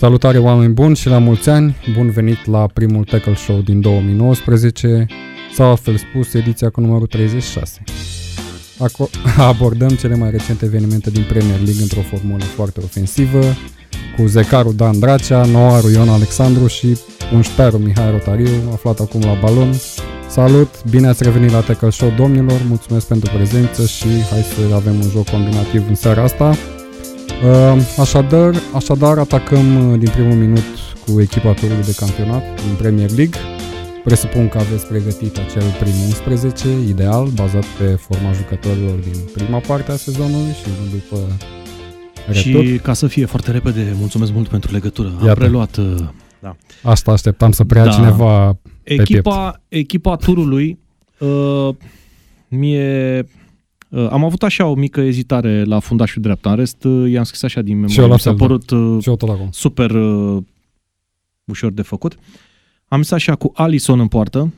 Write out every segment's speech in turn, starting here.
Salutare oameni buni și la mulți ani, bun venit la primul Tackle Show din 2019 sau altfel spus ediția cu numărul 36. Aco- abordăm cele mai recente evenimente din Premier League într-o formulă foarte ofensivă, cu Zecaru Dan Dracea, Noaru Ion Alexandru și un șperu Mihai Rotariu, aflat acum la balon. Salut, bine ați revenit la Tackle Show, domnilor, mulțumesc pentru prezență și hai să avem un joc combinativ în seara asta. Uh, Așadar, așadar atacăm uh, din primul minut cu echipa turului de campionat din Premier League. Presupun că aveți pregătit acel prim 11, ideal, bazat pe forma jucătorilor din prima parte a sezonului și nu după retur. Și ca să fie foarte repede, mulțumesc mult pentru legătură. Am Iată. preluat uh, da. Asta așteptam să preia Da. cineva pe piept. echipa, echipa turului. Uh, mie uh, am avut așa o mică ezitare la fundașul dreapta. În rest, uh, i-am scris așa din Și eu memorie. la Mi s-a fel, da. părut uh, Și eu tot acum. super uh, ușor de făcut. Am zis așa cu Alison în poartă.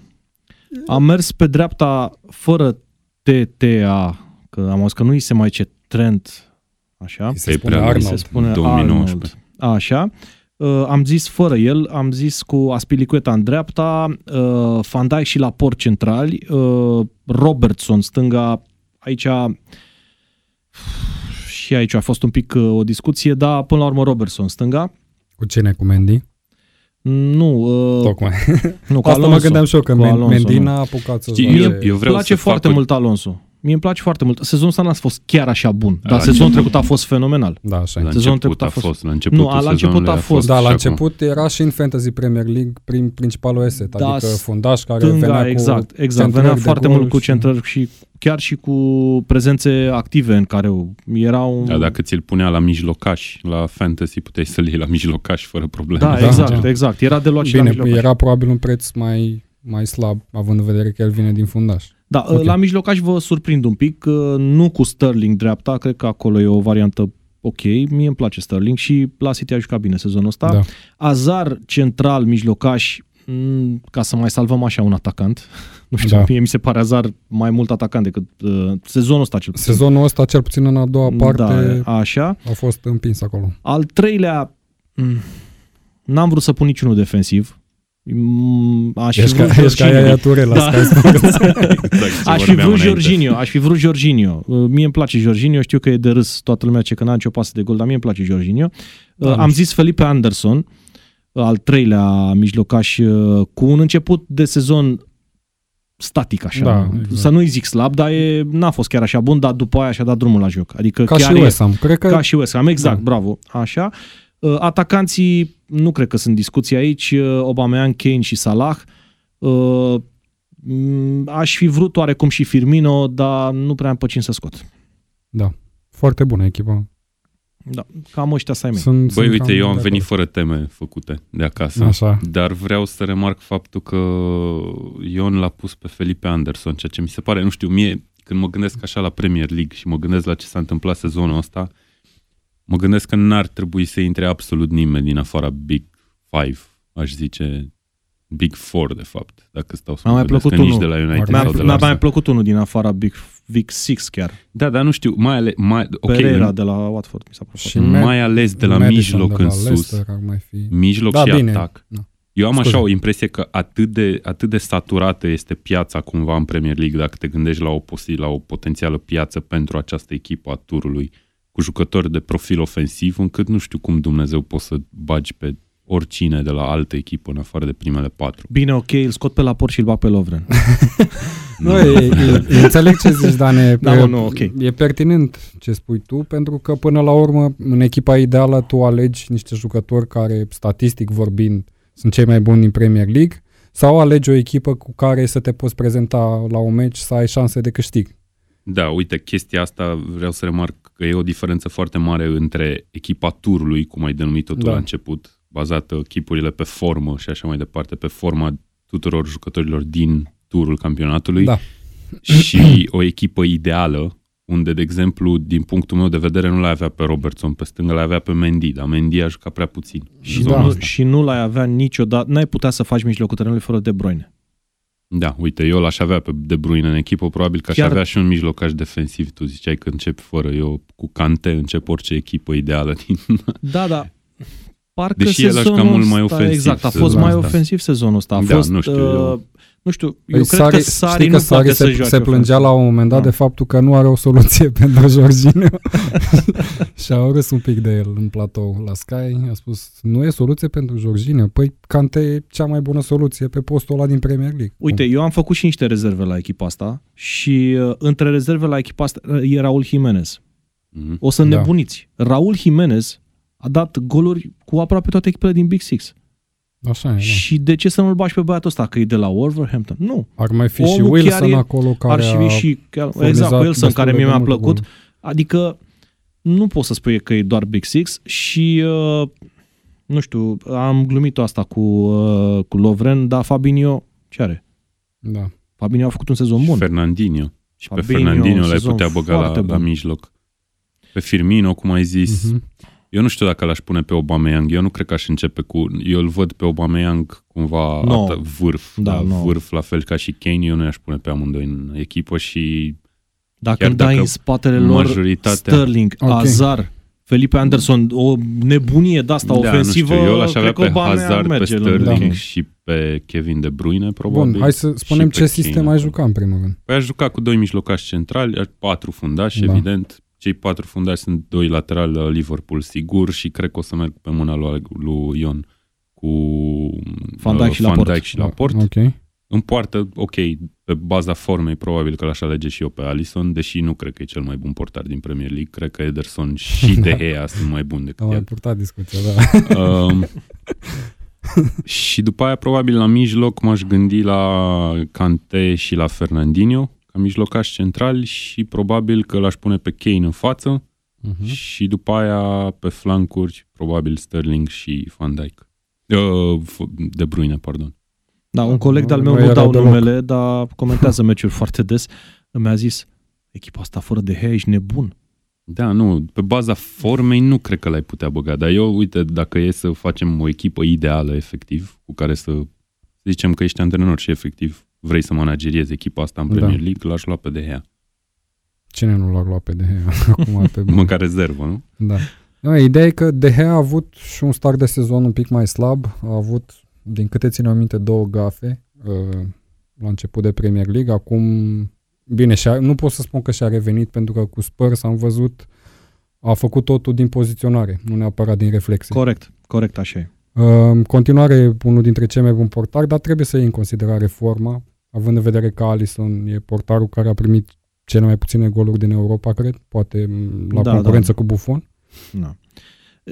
Am mers pe dreapta fără TTA, că am auzit că nu îi se mai ce Trent, așa. Îi se Pe spune prea Arnold. Se spune 2019. Arnold. Așa. Uh, am zis fără el, am zis cu Aspilicueta în dreapta, uh, Van Dijk și Laport centrali, uh, Robertson stânga, aici și aici a fost un pic uh, o discuție, dar până la urmă Robertson stânga. Cu cine? Cu Mendy? Nu, uh, Tocmai. nu cu Asta mă Alonso. gândeam și eu, că Cu Men- Alonso, Mendy nu. n-a apucat să Știi, joace. eu- eu vreau place să foarte fac o- mult Alonso. Mie îmi place foarte mult. Sezonul ăsta n-a fost chiar așa bun, dar La sezonul început. trecut a fost fenomenal. Da, așa e. La Sezonul început trecut a a fost- fost, la început Nu, la început a fost. Da, la și acum. început era și în Fantasy Premier League prin principalul asset, Da, adică fundaș care venea Stânga, cu exact, exact. centrări Venea de foarte gol mult cu și- centrări și chiar și cu prezențe active în care era un... Da, dacă ți-l punea la mijlocaș, la fantasy puteai să-l iei la mijlocaș fără probleme. da, Da, exact, da. exact. Era de luat și la Bine, mijlocaș. era probabil un preț mai, mai slab, având în vedere că el vine din fundaș. Da, Ok. la mijlocaș vă surprind un pic, că nu cu Sterling dreapta, cred că acolo e o variantă ok, mie îmi place Sterling și la City a jucat bine sezonul ăsta. Da. Azar central, mijlocaș, m, ca să mai salvăm așa un atacant. Nu știu, Da. mie mi se pare Azar mai mult atacant decât uh, sezonul ăsta cel puțin. Sezonul ăsta, cel puțin în a doua parte, Da, așa. a fost împins acolo. Al treilea, m, n-am vrut să pun niciunul defensiv. M, Aș fi Ești vrut ca, ești ca Jorginho. Iaia Ture la Da. Sky Sports. Exact ce Aș fi vorbeam vrut înainte. Jorginho, aș fi vrut Jorginho. Uh, Mie îmi place Jorginho, știu că e de râs toată lumea ce că n-a nicio pasă de gol, dar mie îmi place Jorginho. Da, Uh, nu Am știu. zis Felipe Anderson, uh, al treilea mijlocaș, uh, cu un început de sezon static așa. Da, exact. Să nu-i zic slab, dar e, n-a fost chiar așa bun, dar după aia și-a dat drumul la joc. Adică Ca chiar și e, West Ham. Cred că ca și West Ham, exact, Da. bravo. Așa. Uh, Atacanții, nu cred că sunt discuții aici, uh, Aubameyang, Kane și Salah. Uh, m, Aș fi vrut oarecum și Firmino, dar nu prea am pe cine să scot. da, foarte bună echipă. Da, cam ăștia să ai mei. Sunt, Băi, sunt uite, cam eu am de venit acord. fără teme făcute de acasă. Așa. Dar vreau să remarc faptul că Ion l-a pus pe Felipe Anderson, ceea ce mi se pare, nu știu, mie, când mă gândesc așa la Premier League și mă gândesc la ce s-a întâmplat sezonul ăsta, mă gândesc că n-ar trebui să intre absolut nimeni din afara Big Five, aș zice Big Four, de fapt, dacă stau să Mi-a mă mai gândesc, plăcut că nici unul. de la United Mi-a- sau Mi-a, de mi-a la mai plăcut unul din afara Big, Big Six chiar. Da, dar nu știu, mai ales, mai, ok, Pereira în- de la Watford mi s-a plăcut. Și mai ales de la Madison mijloc de în la sus, Leicester ar mai fi. mijloc Da, și bine. atac. Da. Eu am Scuze. așa o impresie că atât de, atât de saturată este piața cumva în Premier League, dacă te gândești la o, posi- la o potențială piață pentru această echipă a turului, cu jucători de profil ofensiv, încât nu știu cum Dumnezeu poți să bagi pe oricine de la altă echipă în afară de primele patru. Bine, ok, îl scot pe la port și îl bag pe Lovren. Nu, e, e, înțeleg ce zici, Dane. Da, e, mă, nu, ok. E pertinent ce spui tu, pentru că până la urmă, în echipa ideală, tu alegi niște jucători care, statistic vorbind, sunt cei mai buni din Premier League, sau alegi o echipă cu care să te poți prezenta la un meci să ai șanse de câștig. Da, uite, chestia asta vreau să remarc că e o diferență foarte mare între echipa turului, cum ai denumit-o tu Da. la început, bazată chipurile pe formă și așa mai departe, pe forma tuturor jucătorilor din turul campionatului Da. și o echipă ideală, unde, de exemplu, din punctul meu de vedere, nu l avea pe Robertson pe stângă, l avea pe Mendy, dar Mendy a jucat prea puțin. Și, în Da. zona nu, asta. și nu l-ai avea niciodată, n-ai putea să faci mijlocul terenului fără De Bruyne. Da, uite, eu l-aș avea pe De Bruyne în echipă, probabil că aș Chiar- avea și un mijlocaș defensiv. Tu ziceai că încep fără eu cu Cante, încep orice echipă ideală din... Da, da. Parcă Deși el a sezonul jucat mult mai ăsta- ofensiv Exact, a fost sezonul mai ăsta. ofensiv sezonul ăsta. A Da, fost, nu știu, eu- uh, nu știu, eu Păi cred că Sari știi nu că Sari poate să se, joace se plângea la un moment dat Da. de faptul că nu are o soluție pentru Jorginho și a râs un pic de el în platou la Sky. A spus, nu e soluție pentru Jorginho. Păi Kante e cea mai bună soluție pe postul ăla din Premier League. Uite, eu am făcut și niște rezerve la echipa asta și uh, între rezerve la echipa asta uh, e Raul Jimenez. Mhm. O să Da. nebuniți. Raul Jimenez a dat goluri cu aproape toate echipele din Big Six. Așa e, da. Și de ce să nu-l bagi pe băiatul ăsta? Că e de la Wolverhampton? Nu. Ar mai fi și Omul chiar Wilson e- acolo care Ar și a și chiar, furnizat exact, Wilson, destul care de mie mi-a multe plăcut. goluri. Adică nu pot să spui că e doar Big Six și uh, nu știu, am glumit asta cu, uh, cu Lovren, dar Fabinho ce are? Da. Fabinho a făcut un sezon bun. Fernandinho. Și pe Fabinho, Fernandinho un l-ai sezon putea băga la, foarte la bun. mijloc. Pe Firmino, cum ai zis, Mhm. Eu nu știu dacă l-aș pune pe Aubameyang. Eu nu cred că aș începe cu... Eu îl văd pe Aubameyang cumva No. no. vârf. Da, la no. vârf, la fel ca și Kane. Eu nu i-aș pune pe amândoi în echipă și Dacă chiar îmi dai dacă în spatele lor majoritatea- Sterling, Ok. Hazard, Felipe Anderson, o nebunie de asta da, ofensivă, nu știu, eu l-aș avea cred că pe Aubameyang Hazard, pe merge lângă Sterling Kane. și pe Kevin De Bruyne, probabil. Bun, hai să spunem și ce pe sistem Kane ai acolo. jucat în primul rând. Păi aș juca cu doi mijlocași centrali, aș- patru fundași, Da. da. evident. Cei patru fundași sunt doi laterali la Liverpool, sigur, și cred că o să merg pe mâna lui, lui Ion cu Van Dijk uh, și Van Laporte. Dijk și Laporte. Ok. În poartă, ok, pe baza formei, probabil că l-aș alege și eu pe Alisson, deși nu cred că e cel mai bun portar din Premier League. Cred că Ederson și De Gea sunt mai buni decât Am mai el. purtat discuția, da. Um, și după aia, probabil, la mijloc m-aș gândi la Kante și la Fernandinho, ca mijlocași centrali și probabil că l-aș pune pe Kane în față Mhm. și după aia pe flancuri, probabil Sterling și Van Dijk. Uh, F- de Bruyne, pardon. Da, un coleg de-al Nu meu, nu erau dau deloc. numele, dar comentează meciuri foarte des, mi-a zis, echipa asta fără de Gea, ești nebun. Da, nu, pe baza formei nu cred că l-ai putea băga, dar eu, uite, dacă e să facem o echipă ideală, efectiv, cu care să să zicem că ești antrenor și efectiv vrei să manageriezi echipa asta în Da. Premier League, l-aș lua pe De Gea. Cine nu l-a luat pe De Gea acum pe bun. Măcar rezervă, nu? Da. Da, ideea e că De Gea a avut și un start de sezon un pic mai slab. A avut, din câte țin aminte, două gafe uh, la început de Premier League. Acum, bine, și-a, nu pot să spun că și-a revenit pentru că cu Spurs am văzut a făcut totul din poziționare, nu neapărat din reflexe. Corect, corect, așa e. Uh, În continuare, unul dintre cei mai buni portari, dar trebuie să iei în considerare forma, având în vedere că Alisson e portarul care a primit cele mai puține goluri din Europa, cred, poate m, la Da, concurență cu Buffon. Da.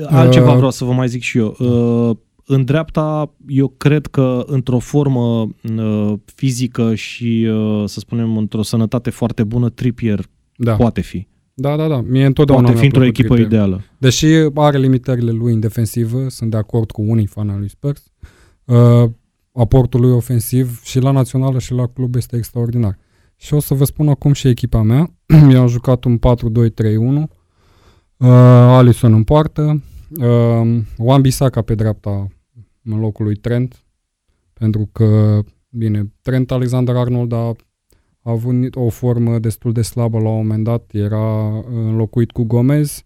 Altceva Uh, vreau să vă mai zic și eu. Uh, În dreapta, eu cred că într-o formă uh, fizică și, uh, să spunem, într-o sănătate foarte bună, Trippier Da, poate fi. da, da, da. Mie întotdeauna Poate fi mi-a într-o plăcut echipă Trippier. ideală. Deși are limitările lui în defensivă, sunt de acord cu unii fani al lui Spurs, uh, aportul lui ofensiv și la națională și la club este extraordinar. Și o să vă spun acum și echipa mea. Eu am jucat un 4-2-3-1, uh, Alisson în poartă, uh, Wan Bissaka pe dreapta în locul lui Trent, pentru că, bine, Trent Alexander-Arnold a a avut o formă destul de slabă la un moment dat, era înlocuit cu Gomez,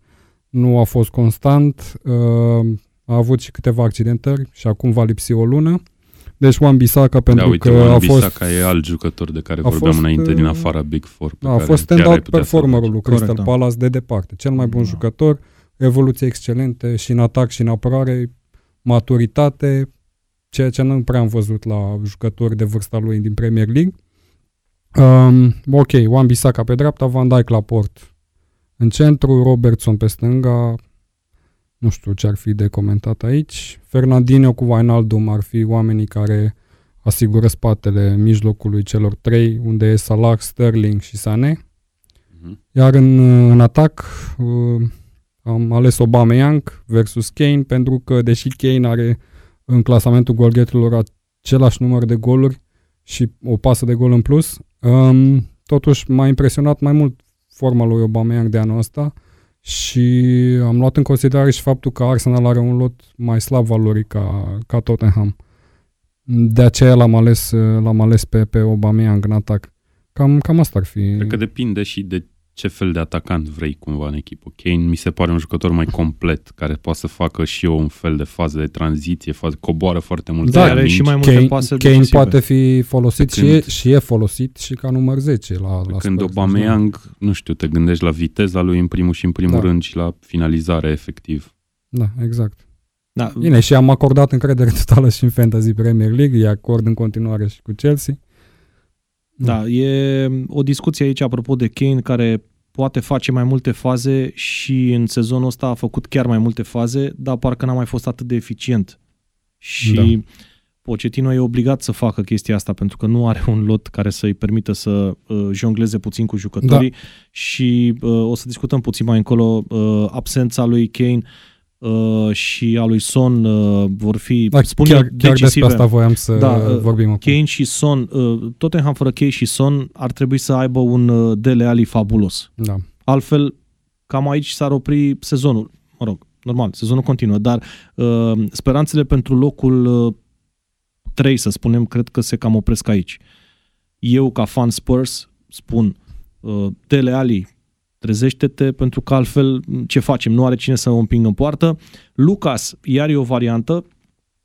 nu a fost constant, uh, a avut și câteva accidentări și acum va lipsi o lună. Deci Wan Bissaka pentru da, uite, că a Wan fost, Bissaka e alt jucător de care a vorbeam fost, înainte din uh, afara Big Four. pe a care fost chiar ai stand-out putea să-l performerul lui Corect, Crystal da. Palace de departe. Cel mai bun Da. jucător, evoluție excelente și în atac și în apărare, maturitate, ceea ce nu prea am văzut la jucători de vârsta lui din Premier League. Um, ok, Wan Bissaka pe dreapta, Van Dijk la port în centru, Robertson pe stânga, nu știu ce ar fi de comentat aici. Fernandinho cu Wijnaldum ar fi oamenii care asigură spatele mijlocului celor trei, unde e Salah, Sterling și Sané. Mhm. Iar în, în atac uh, am ales Aubameyang versus Kane pentru că deși Kane are în clasamentul golghetelor același număr de goluri și o pasă de gol în plus, um, totuși m-a impresionat mai mult forma lui Aubameyang de anul ăsta și am luat în considerare și faptul că Arsenal are un lot mai slab valorii ca, ca Tottenham. De aceea l-am ales, l-am ales pe, pe Aubameyang în atac. Cam, cam asta ar fi. Cred că depinde și de ce fel de atacant vrei cumva în echipă. Kane mi se pare un jucător mai complet, care poate să facă și eu un fel de fază de tranziție, fază, coboară foarte mult. Da, pe are mingi. și mai multe Kane, pase Kane defensive. poate fi folosit Pe și e, când- și e folosit și ca număr 10 la, la Când Spurs, Aubameyang, nu știu, te gândești la viteza lui în primul și în primul Da. rând și la finalizare efectiv. Da, exact. Da, Bine, și am acordat încredere totală și în Fantasy Premier League, îi acord în continuare și cu Chelsea. Da, e o discuție aici apropo de Kane care poate face mai multe faze și în sezonul ăsta a făcut chiar mai multe faze, dar parcă n-a mai fost atât de eficient. Și Da. Pochettino e obligat să facă chestia asta pentru că nu are un lot care să-i permită să uh, jongleze puțin cu jucătorii Da. și uh, o să discutăm puțin mai încolo uh, absența lui Kane uh, și a lui Son uh, vor fi, Da, spun chiar, eu, chiar despre decisive. asta voiam să Da, da, uh, vorbim acum. Kane și Son, uh, Tottenham fără Kane și Son ar trebui să aibă un uh, Dele Alli fabulos. Da. Altfel, cam aici s-ar opri sezonul. Mă rog, normal, sezonul continuă, dar uh, speranțele pentru locul uh, 3, să spunem, cred că se cam opresc aici. Eu, ca fan Spurs, spun uh, Dele Alli, trezește-te, pentru că altfel ce facem? Nu are cine să o împingă în poartă. Lucas, iar e o variantă,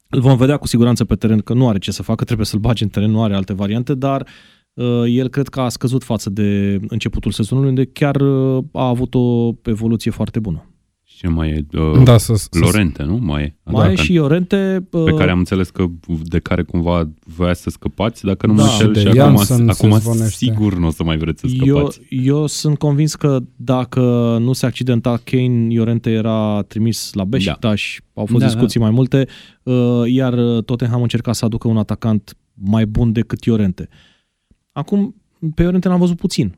îl vom vedea cu siguranță pe teren că nu are ce să facă, trebuie să-l bage în teren, nu are alte variante, dar uh, el cred că a scăzut față de începutul sezonului, unde chiar uh, a avut o evoluție foarte bună. Și ce mai e? Uh, Da, să, să, Lorente, nu? Mai e. Mai e Atacant. și Iorente... uh, pe care am înțeles că de care cumva voia să scăpați, dacă nu Da. mă înșel, Și și, de acum, Janssen se acum zvonește. sigur nu o să mai vreți să eu, scăpați. eu sunt convins că dacă nu se accidenta Kane, Iorente era trimis la Beşiktaş, au fost Da, discuții mai multe, uh, iar Tottenham încerca să aducă un atacant mai bun decât Iorente. Acum, pe Iorente l-am văzut puțin.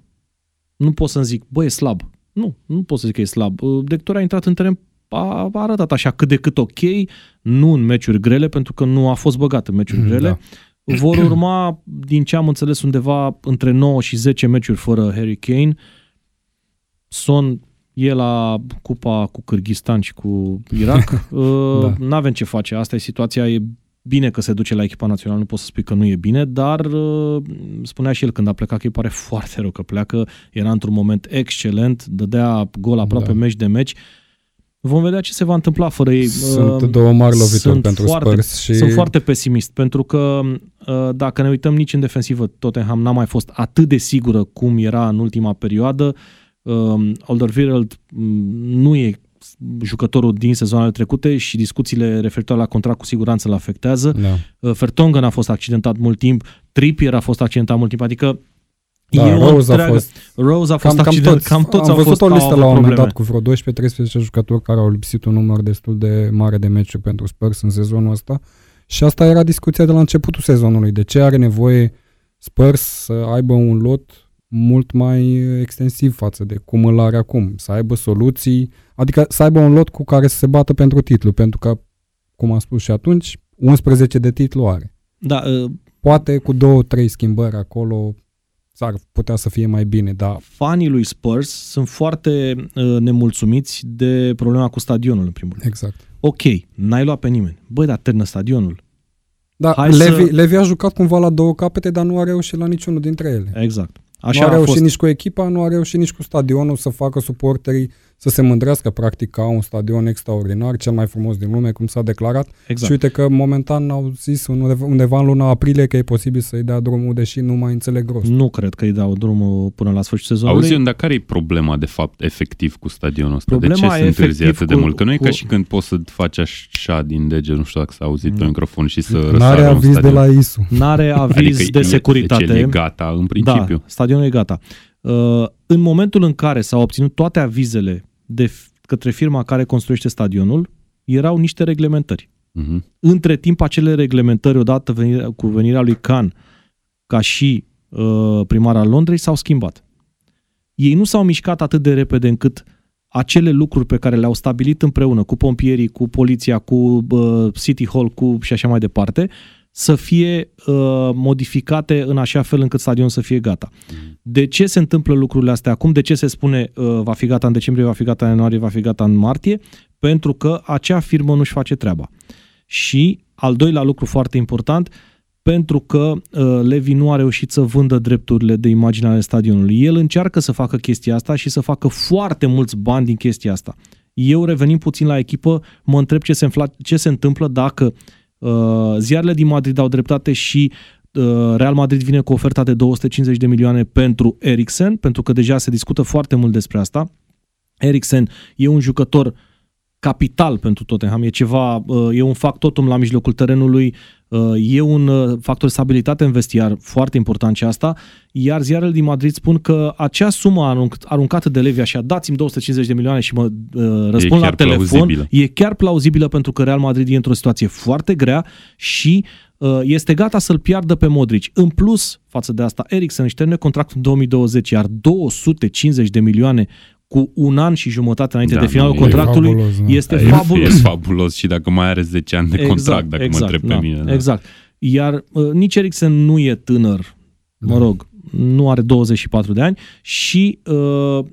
Nu pot să-mi zic, bă, e slab. Nu, nu pot să zic că e slab. Uh, De câte ori a intrat în teren, a, a arătat așa cât de cât ok, nu în meciuri grele, pentru că nu a fost băgat în meciuri grele. Da. Vor urma, din ce am înțeles, undeva între 9 și 10 meciuri fără Harry Kane. Son e la cupa cu Kyrgyzstan și cu Irak. Da. da. Nu avem ce face. Asta e situația. E bine că se duce la echipa națională, nu pot să spui că nu e bine, dar uh, spunea și el când a plecat că îi pare foarte rău că pleacă. Era într-un moment excelent, dădea gol aproape Da. meci de meci. Vom vedea ce se va întâmpla fără ei. Sunt Uh, două mari lovituri sunt pentru foarte- Spurs și sunt foarte pesimist, pentru că uh, dacă ne uităm nici în defensivă, Tottenham n-a mai fost atât de sigură cum era în ultima perioadă. Um, Alderweireld mm, nu e jucătorul din sezoanele trecute și discuțiile referitoare la contract cu siguranță îl afectează. da. Uh, Vertonghen a fost accidentat mult timp, Trippier a fost accidentat mult timp, adică Da, e o Rose a întreagă- fost Rose a fost cam, cam accident, toți. cam toți Am au văzut fost, o au listă avut la un moment probleme. dat cu vreo 12-13 jucători care au lipsit un număr destul de mare de meciuri pentru Spurs în sezonul ăsta. Și asta era discuția de la începutul sezonului. De ce are nevoie Spurs să aibă un lot mult mai extensiv față de cum îl are acum. Să aibă soluții, adică să aibă un lot cu care să se bată pentru titlu. Pentru că, cum am spus și atunci, 11 de titlu are. Da, uh, Poate cu două, trei schimbări acolo s-ar putea să fie mai bine, dar fanii lui Spurs sunt foarte uh, nemulțumiți de problema cu stadionul, în primul rând. exact. Ok, n-ai luat pe nimeni. Băi, dar termină stadionul. Da, Hai Levi, să- Levi a jucat cumva la două capete, dar nu a reușit la niciunul dintre ele. Exact. Așa Așa nu a a reușit fost. nici cu echipa, nu a reușit nici cu stadionul să facă suporterii să se mândrească practic ca un stadion extraordinar, cel mai frumos din lume, cum s-a declarat. Exact. Și uite că momentan au zis undeva, undeva în luna aprilie că e posibil să-i dea drumul, deși nu mai înțeleg rost. Nu cred că îi dau drumul până la sfârșitul sezonului. Auzi, dar care e problema, de fapt, efectiv cu stadionul ăsta? Problema de ce se întârzie efectiv atât de cu- mult? Că nu e cu- ca și când poți să faci așa din dege, nu știu dacă s-a auzit pe Nu. microfon și să N-are răsară un aviz de stadion. la ISU. N-are aviz adică de e- securitate. Deci el e gata în principiu. Da, stadionul e gata. Uh, în momentul în care s-au obținut toate avizele de f- către firma care construiește stadionul, erau niște reglementări. Mhm. Între timp, acele reglementări, odată venirea, cu venirea lui Khan, ca și uh, primar al Londrei, s-au schimbat. Ei nu s-au mișcat atât de repede încât acele lucruri pe care le-au stabilit împreună cu pompierii, cu poliția, cu uh, City Hall, cu și așa mai departe, să fie uh, modificate în așa fel încât stadionul să fie gata. De ce se întâmplă lucrurile astea acum? De ce se spune uh, va fi gata în decembrie, va fi gata în ianuarie, va fi gata în martie? Pentru că acea firmă nu-și face treaba. Și al doilea lucru foarte important, pentru că uh, Levi nu a reușit să vândă drepturile de imagine ale stadionului. El încearcă să facă chestia asta și să facă foarte mulți bani din chestia asta. Eu revenim puțin la echipă, mă întreb ce se, înfla, ce se întâmplă dacă uh, ziarele din Madrid au dreptate și uh, Real Madrid vine cu oferta de 250 de milioane pentru Eriksen, pentru că deja se discută foarte mult despre asta. Eriksen e un jucător capital pentru Tottenham, e ceva, uh, e un factotum la mijlocul terenului, uh, e un uh, factor de stabilitate în vestiar foarte important și asta, iar ziarele din Madrid spun că acea sumă aruncată de Levi așa, dați-mi 250 de milioane și mă răspund la telefon, plauzibilă. e chiar plauzibilă pentru că Real Madrid e într-o situație foarte grea și este gata să-l piardă pe Modric. În plus, față de asta, Eriksen își termină contractul în 2020, iar 250 de milioane cu un an și jumătate înainte da, de finalul contractului, fabulos, da. este e, fabulos. E fabulos și dacă mai are 10 ani de exact, contract, dacă exact, mă întreb da, pe mine. Da. Exact. Iar uh, nici Eriksen nu e tânăr, da. mă rog, nu are 24 de ani și uh,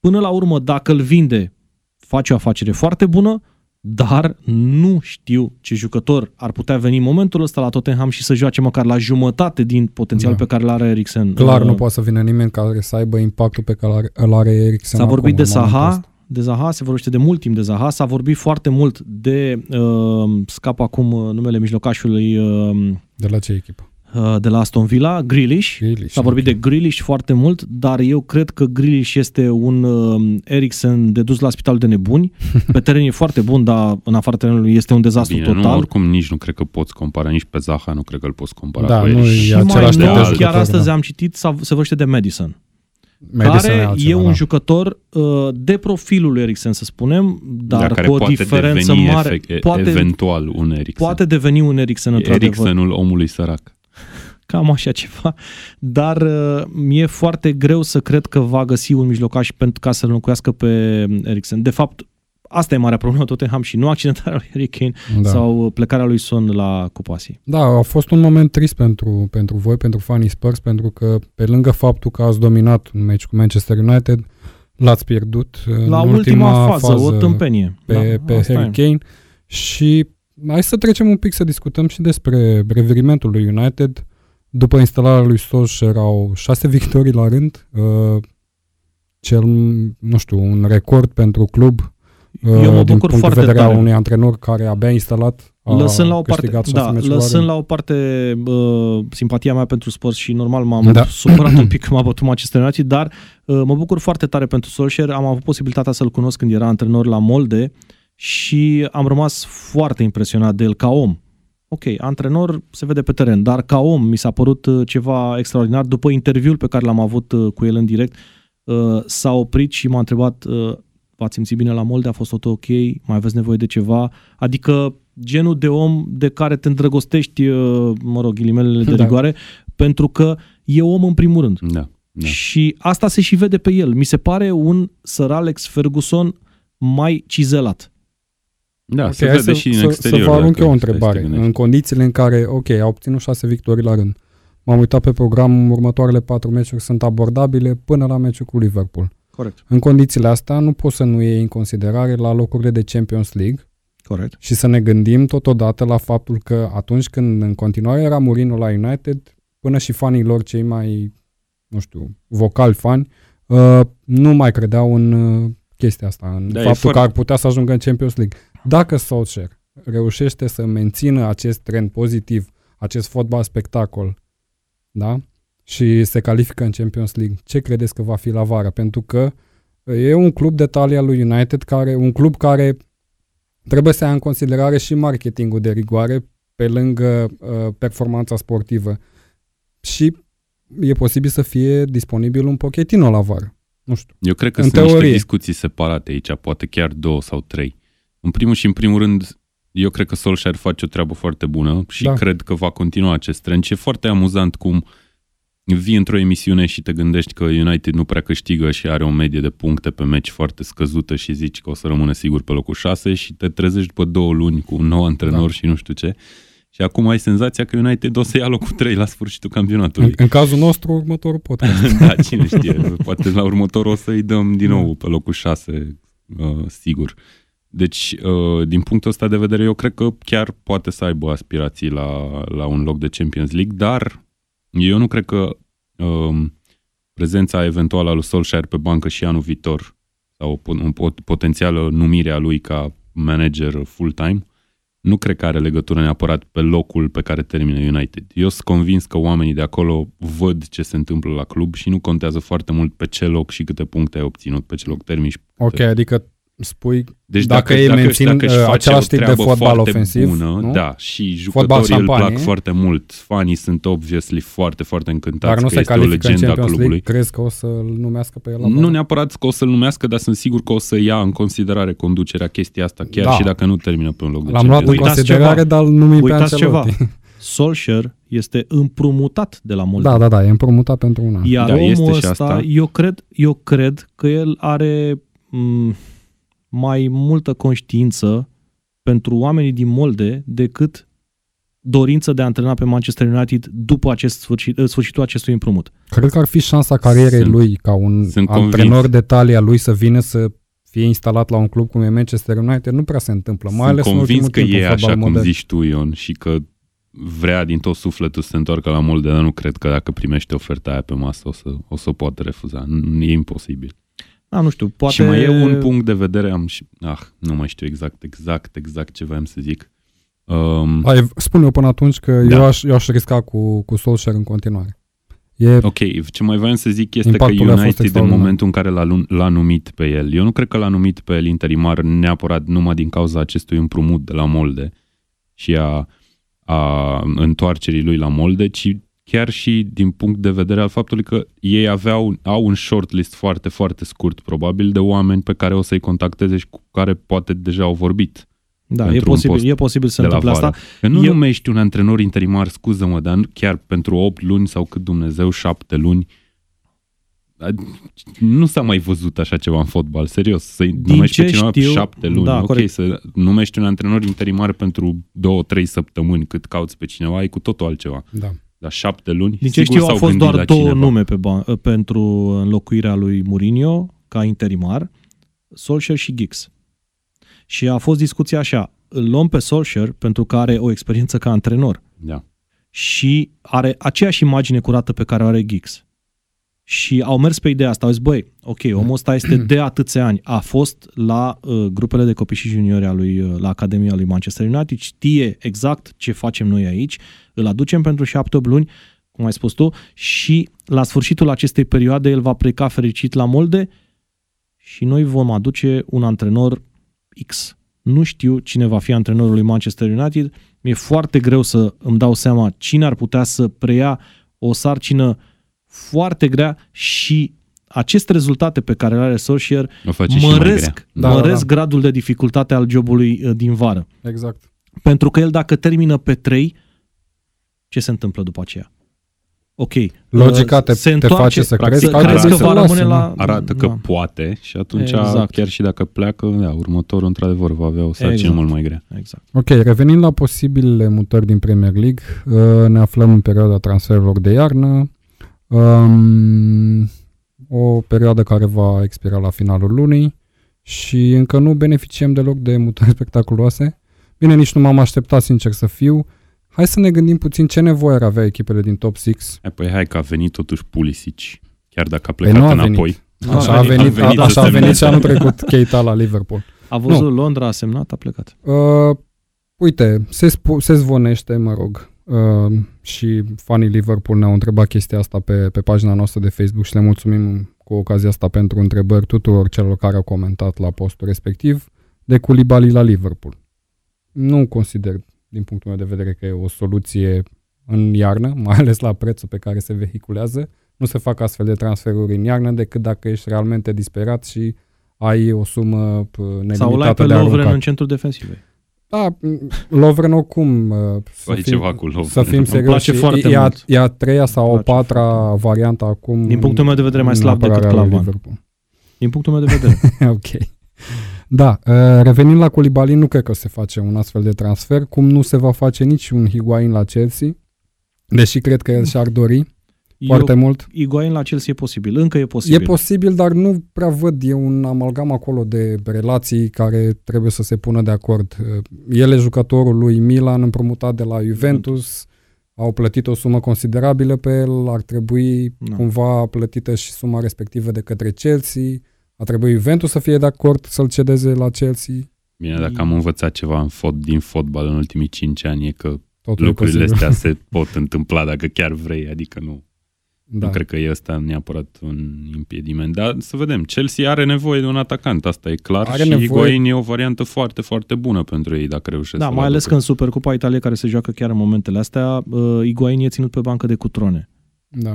până la urmă, dacă îl vinde, face o afacere foarte bună, dar nu știu ce jucător ar putea veni în momentul ăsta la Tottenham și să joace măcar la jumătate din potențialul da. pe care îl are Eriksen. Clar, uh, nu poate să vină nimeni care să aibă impactul pe care îl are Eriksen. S-a vorbit de Zaha, de Zaha, se vorbește de mult timp de Zaha, s-a vorbit foarte mult de, uh, scap acum uh, numele mijlocașului. Uh, de la ce echipă? Uh, de la Aston Villa, Grealish. Grealish S-a vorbit okay. de Grealish foarte mult, dar eu cred că Grealish este un uh, Eriksen de dus la spitalul de nebuni. Pe teren e foarte bun, dar în afara terenului este un dezastru Bine, total. Nu, oricum nici nu cred că poți compara, nici pe Zaha nu cred că îl poți compara da, cu nu Eric. Și mai mult, chiar astăzi da. am citit, se vorbește de Madison. Madison care e, altceva, e un da. jucător uh, de profilul lui Eriksen, să spunem, dar da, cu o diferență mare. Efect, poate, eventual un Eriksen. Poate deveni un Eriksen, într-adevăr. Eriksenul omului sărac cam așa ceva, dar uh, mi-e foarte greu să cred că va găsi un mijlocaș pentru ca să înlocuiască pe Eriksen. De fapt, asta e marea problemă Tottenham și nu accidentarea lui Harry Kane da. sau plecarea lui Son la Cupasi. Da, a fost un moment trist pentru, pentru voi, pentru fanii Spurs, pentru că pe lângă faptul că ați dominat un meci cu Manchester United, l-ați pierdut la în ultima ultima fază, fază o tâmpenie. Pe, da, pe Harry e. Kane și hai să trecem un pic să discutăm și despre reverimentul lui United. După instalarea lui Solskjaer au șase victorii la rând, uh, cel, nu știu, un record pentru club uh, Eu mă din punct foarte de vedere a unui antrenor care abia instalat a lăsând la o parte, da, lăsând la o parte uh, simpatia mea pentru Spurs și normal m-am da. supărat un pic că m-a bătut Manchester United, dar uh, mă bucur foarte tare pentru Solskjaer. Am avut posibilitatea să-l cunosc când era antrenor la Molde și am rămas foarte impresionat de el ca om ok, antrenor se vede pe teren, dar ca om mi s-a părut uh, ceva extraordinar. După interviul pe care l-am avut uh, cu el în direct, uh, s-a oprit și m-a întrebat v-ați simțit bine la molde, a fost tot ok, mai aveți nevoie de ceva? Adică genul de om de care te îndrăgostești, mă rog, ghilimelele de da. rigoare, pentru că e om în primul rând. Da, da. Și asta se și vede pe el. Mi se pare un Sir Alex Ferguson mai cizelat. Da, okay, se vede să, și în să, exterior. Să vă arunc eu o întrebare. În condițiile în care, ok, au obținut șase victorii la rând, m-am uitat pe program, următoarele patru meciuri sunt abordabile până la meciul cu Liverpool. Corect. În condițiile astea nu poți să nu iei în considerare la locurile de Champions League Corect. și să ne gândim totodată la faptul că atunci când în continuare era Mourinho la United, până și fanii lor cei mai, nu știu, vocali fani, uh, nu mai credeau în uh, chestia asta, în da, faptul foarte... că ar putea să ajungă în Champions League. Dacă Solskjaer reușește să mențină acest trend pozitiv, acest fotbal spectacol, da? Și se califică în Champions League, ce credeți că va fi la vară? Pentru că e un club de talia lui United, care, un club care trebuie să ia în considerare și marketingul de rigoare pe lângă uh, performanța sportivă. Și e posibil să fie disponibil un Pochettino la vară. Nu știu. Eu cred că în sunt teorie. niște discuții separate aici, poate chiar două sau trei. În primul și în primul rând, eu cred că Solskjaer face o treabă foarte bună și da. cred că va continua acest trend. Și e foarte amuzant cum vii într-o emisiune și te gândești că United nu prea câștigă și are o medie de puncte pe meci foarte scăzută și zici că o să rămână sigur pe locul 6 și te trezești după două luni cu un nou antrenor da. și nu știu ce. Și acum ai senzația că United o să ia locul 3 la sfârșitul campionatului. În, în cazul nostru, următorul podcast. da, cine știe. Poate la următorul o să-i dăm din nou pe locul 6, uh, sigur. Deci, uh, din punctul ăsta de vedere, eu cred că chiar poate să aibă aspirații la, la un loc de Champions League, dar eu nu cred că uh, prezența eventuală a lui Solskjaer pe bancă și anul viitor sau o, o potențială numire a lui ca manager full-time, nu cred că are legătură neapărat pe locul pe care termină United. Eu sunt convins că oamenii de acolo văd ce se întâmplă la club și nu contează foarte mult pe ce loc și câte puncte ai obținut, pe ce loc termini. Ok, adică spui, deci dacă, dacă ei dacă, mențin dacă își uh, face același o tip de treabă fotbal foarte ofensiv, bună, nu? da, și Fotbal jucătorii îl plac șampanie. foarte mult, fanii sunt obviously foarte, foarte încântați dar nu că se este o califică în legendă a Champions clubului. League, crezi că o să-l numească pe el la Nu bază? neapărat că o să-l numească, dar sunt sigur că o să ia în considerare conducerea chestia asta, chiar Da. și dacă nu termină pe un loc de L-am luat în Champions Uitați considerare, ceva. dar numim pe Uitați Ancelotti. ceva. Solskjaer este împrumutat de la Molde. Da, da, da, e împrumutat pentru un an. Iar Da, omul este și ăsta, asta. eu cred, eu cred că el are m, mai multă conștiință pentru oamenii din Molde decât dorință de a antrena pe Manchester United după acest sfârșit, eh, sfârșitul acestui împrumut. Cred că ar fi șansa carierei Sunt- lui ca un sunt antrenor convins. de talia lui să vină să fie instalat la un club cum e Manchester United. Nu prea se întâmplă, mai Sunt ales în convins ultimul că timp e în fotbal așa cum modern. zici tu, Ion, și că vrea din tot sufletul să se întoarcă la Molde, dar nu cred că dacă primește oferta aia pe masă o să o, să o poată refuza. Nu- E imposibil. Da, nu știu, poate... Și mai e un punct de vedere, am și... Ah, nu mai știu exact, exact, exact ce voiam să zic. Um, Hai, spune eu până atunci că Da. eu, aș, eu aș risca cu, cu Solskjaer în continuare. E, Ok, ce mai voiam să zic este Impactul că a fost United în extraordinar. momentul în care l-a, lu- l-a numit pe el, eu nu cred că l-a numit pe el interimar neapărat numai din cauza acestui împrumut de la Molde și a, a întoarcerii lui la Molde, ci chiar și din punct de vedere al faptului că ei aveau, au un shortlist foarte, foarte scurt, probabil, de oameni pe care o să-i contacteze și cu care poate deja au vorbit Da, e pentru un posibil, post e posibil să de la întâmple vară. asta. Că nu Eu- numești un antrenor interimar, scuză-mă, dar nu- chiar pentru 8 luni sau cât Dumnezeu, 7 luni, a- nu s-a mai văzut așa ceva în fotbal, serios. Să-i Din numești pe ce cineva știu- 7 luni, da, ok, corect. să numești un antrenor interimar pentru 2-3 săptămâni cât cauți pe cineva, e cu totul altceva. da. Dar 7 luni, Din ce sigur știu, au s-au fost gândit doar la două cineva. nume pe ban- pentru înlocuirea lui Mourinho ca interimar, Solskjaer și Giggs. Și a fost discuția așa, îl luăm pe Solskjaer pentru că are o experiență ca antrenor Da. și are aceeași imagine curată pe care o are Giggs. Și au mers pe ideea asta, au zis, băi, ok, omul ăsta este de atâția ani, a fost la uh, grupele de copii și juniori a lui, uh, la Academia lui Manchester United, știe exact ce facem noi aici, îl aducem pentru 7-8 luni, cum ai spus tu, și la sfârșitul acestei perioade el va pleca fericit la molde și noi vom aduce un antrenor X. Nu știu cine va fi antrenorul lui Manchester United, mi-e foarte greu să îmi dau seama cine ar putea să preia o sarcină foarte grea și aceste rezultate pe care le are Solskjaer O face și mai măresc, grea. Da, da, măresc da. gradul de dificultate al jobului uh, din vară. Exact. Pentru că el dacă termină pe 3, ce se întâmplă după aceea? Ok. Logica uh, te- se te întoarce, face să practic, crezi să că crezi că arată- va să rămâne lasă, la... Arată că da. poate și atunci, Exact. chiar și dacă pleacă, da, următorul într-adevăr va avea o sarcină Exact. mult mai grea. Exact. Ok, revenind la posibilele mutări din Premier League, uh, ne aflăm în perioada transferurilor de iarnă, um, o perioadă care va expira la finalul lunii și încă nu beneficiem deloc de mutări spectaculoase. Bine, nici nu m-am așteptat, sincer să fiu. Hai să ne gândim puțin ce nevoie ar avea echipele din top 6. Hai, Păi hai că a venit totuși Pulisic, chiar dacă a Păi plecat nu a venit. înapoi. Așa a venit, a venit așa să a venit semneze. și anul trecut Keita la Liverpool. A văzut Londra, a semnat, a plecat. Uh, uite, se, spu- se zvonește, mă rog, uh, și fanii Liverpool ne-au întrebat chestia asta pe, pe pagina noastră de Facebook și le mulțumim cu ocazia asta pentru întrebări tuturor celor care au comentat la postul respectiv de Koulibaly la Liverpool. Nu consider, din punctul meu de vedere, că e o soluție în iarnă, mai ales la prețul pe care se vehiculează. Nu se fac astfel de transferuri în iarnă decât dacă ești realmente disperat și ai o sumă p- nelimitată Sau l-ai pe de Lovren aruncat. în centrul defensivei. Da, Lovren oricum, uh, să Păi fim, ceva cu Lovren. să fim Îmi serioși, place foarte e, a, mult. e a treia sau Îmi a place patra variantă acum. Din punctul meu de vedere mai în slab decât apărarea lui Clavan. Liverpool. Din punctul meu de vedere. ok. Da, uh, revenind la Koulibaly, nu cred că se face un astfel de transfer, cum nu se va face nici un Higuain la Chelsea, deși cred că el și-ar dori. Foarte Eu, mult. Higuain la Chelsea e posibil. Încă e posibil. E posibil, dar nu prea văd. E un amalgam acolo de relații care trebuie să se pună de acord. El e jucătorul lui Milan împrumutat de la Juventus. Au plătit o sumă considerabilă pe el. Ar trebui Da. cumva plătită și suma respectivă de către Chelsea. A trebuit Juventus să fie de acord să-l cedeze la Chelsea. Bine, dacă am învățat ceva în fot, din fotbal în ultimii 5 ani, e că Totul lucrurile e posibil. astea se pot întâmpla dacă chiar vrei, adică nu. Da. Nu cred că e ăsta neapărat un impediment. Dar să vedem, Chelsea are nevoie de un atacant, asta e clar. Are și nevoie- Higuain e o variantă foarte, foarte bună pentru ei dacă reușesc Da, să mai ales că în Supercupa Italiei care se joacă chiar în momentele astea, uh, Higuain e ținut pe bancă de cutrone. Da.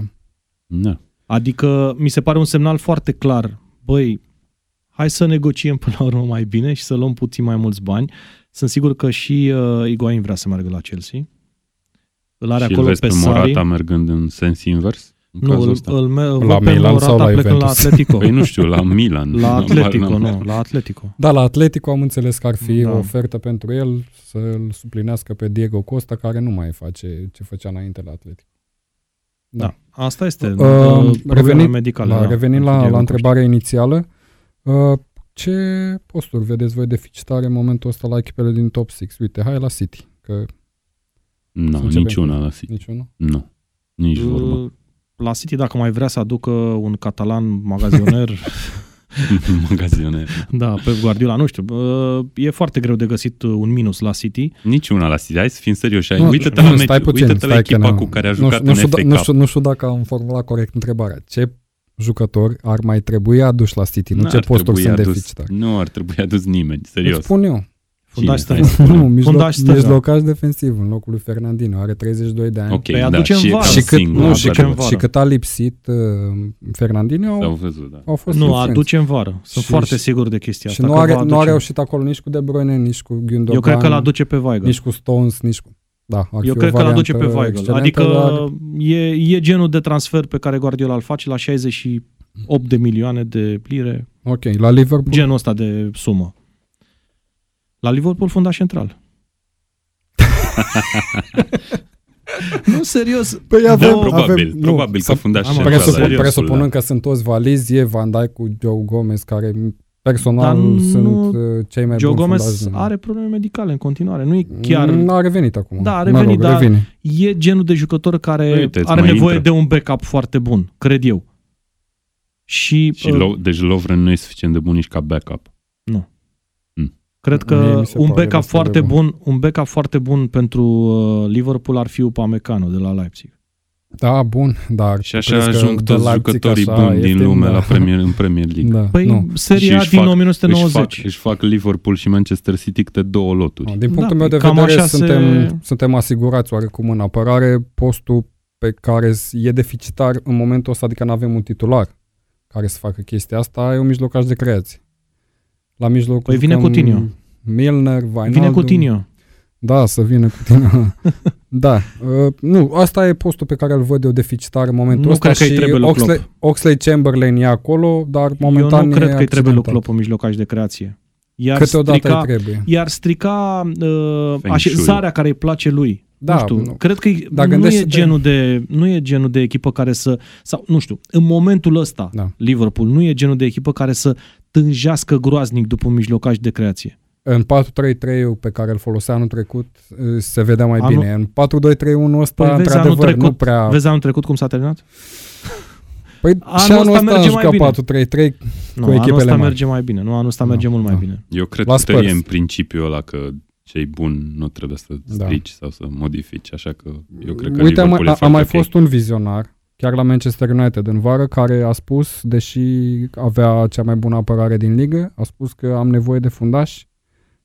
Da. Adică mi se pare un semnal foarte clar. Băi, hai să negociem până la urmă mai bine și să luăm puțin mai mulți bani. Sunt sigur că și uh, Higuain vrea să meargă la Chelsea. Îl are și îl acolo vezi pe pe Sari. Morata mergând în sens invers? În Nu, cazul îl, ăsta? îl, îl La văd pe Milan sau Morata la plecând la Juventus? Atletico. Păi nu știu, la Milan. La Atletico, la, nu, la Atletico. Da, la Atletico am înțeles că ar fi Da. o ofertă pentru el să-l suplinească pe Diego Costa, care nu mai face ce făcea înainte la Atletico. Da, asta este. Uh, Uh, probleme revenind- medicale. La, da, revenind pentru la, Diego la Costa. întrebarea inițială, uh, ce posturi vedeți voi deficitare în momentul ăsta la echipele din top 6? Uite, hai la City, că Nu, Înțeleg. niciuna la City. niciunul. Nu, nici vorba. Uh, La City, dacă mai vrea să aducă un catalan magazioner, Magazioner. da, pe Guardiola, nu știu, uh, e foarte greu de găsit uh, un minus la City. Niciuna la City. Hai să fim serioși. Nu, Uite-te la, nu, meci, stai puțin, uite-te la stai că echipa n-am- cu care a nu jucat știu, nu, în știu, FA da- nu, Cup. știu, nu știu dacă am formulat corect întrebarea. Ce jucători ar mai trebui aduși la City? Nu N-ar ce posturi trebui sunt adus- deficitare? Nu ar trebui adus nimeni, Îți serios. spun eu. Fundaș Cine? stânga. Hai Nu, mijloc, Fundaș stânga. mijlocaș defensiv în locul lui Fernandino. Are 32 de ani. Ok, Păi da, aducem și e vară. cam și, cât, singur, nu, și, aducem cât, vară. și cât a lipsit uh, Fernandino, S-au au, văzut, da. au fost Nu, influenți. aduce în vară. Sunt Și- foarte și- sigur de chestia Și asta. nu, că are, va nu a aduce. reușit acolo nici cu De Bruyne, nici cu Gündogan, Eu cred că l-aduce pe Weigl. nici cu Stones, nici cu... Da, ar Eu fi cred o că l-aduce pe variantă Weigl. excelentă, Adică dar- e, e genul de transfer pe care Guardiola îl face la 68 de milioane de lire. Ok, la Liverpool Genul ăsta de sumă. La Liverpool fundaș central. nu, serios. Păi avem, Da, probabil, avem, probabil că să- fundaș am central presupun- la Presupun, Liverpool, presupunând da. că sunt toți valizi, e Van Dijk cu Joe Gomez, care personal Dar nu- sunt uh, cei mai Joe buni Gomez fundași din- are probleme medicale în continuare. Nu e chiar... Mm, A revenit acum. Da, a Mă revenit, rog, dar- revine. E genul de jucător care Uite, îți are mai nevoie intră. de un backup foarte bun, cred eu. Și, Și uh, Lo- deci Lovren nu e suficient de bun nici ca backup. Cred Mie că mi se un pare backup destul de foarte bun. bun, un backup foarte bun pentru uh, Liverpool ar fi Upamecano de la Leipzig. Da, bun, dar Și așa crezi că ajung de toți Leipzig jucătorii așa buni din ieftin, lume da. la premier, în Premier League. Da, Păi nu. seria Și își din fac- Își 1990. fac, își fac Liverpool și Manchester City câte două loturi. Din punctul Da, meu de cam vedere, așa se- suntem, suntem asigurați oarecum în apărare. Postul pe care e deficitar în momentul ăsta, adică nu avem un titular care să facă chestia asta, e un mijlocaș de creație. La mijloc Păi vine jucăm Coutinho. Milner, Wijnaldum. Vine cu Tinio. Da, să vină Coutinho. da. Uh, nu, asta e postul pe care îl văd eu deficitar în momentul Nu ăsta cred că îi și trebuie lui Oxley, Klopp. Oxley Chamberlain e acolo, dar momentan Eu nu cred e că îi trebuie lui accidentat. Klopp un mijlocaș de creație. Iar Câteodată strica, îi trebuie. iar strica uh, Feng așezarea care îi place lui. Da, nu știu, nu. cred că Dar nu, e gândește-te- genul de, nu e genul de echipă care să, sau nu știu, în momentul ăsta, Da. Liverpool nu e genul de echipă care să tânjească groaznic după un mijlocaș de creație. În 4-3-3 pe care îl folosea anul trecut uh, se vedea mai Anul- bine. În 4-2-3-1 ăsta, Păi vezi anul într-adevăr, trecut, nu prea... vezi anul trecut cum s-a terminat? Păi anul și anul ăsta ăsta am merge mai jucat 4-3-3 Nu, Cu anul echipele ăsta mari. merge mai bine. Nu, anul ăsta Da, merge mult mai da. bine. Eu cred La că tărie Spurs. în principiul ăla că cei buni nu trebuie să Da. strici sau să modifici, așa că eu cred că Uite, a, Liverpool mai, e a mai foarte ok. fost un vizionar, chiar la Manchester United în vară, care a spus, deși avea cea mai bună apărare din ligă, a spus că am nevoie de fundași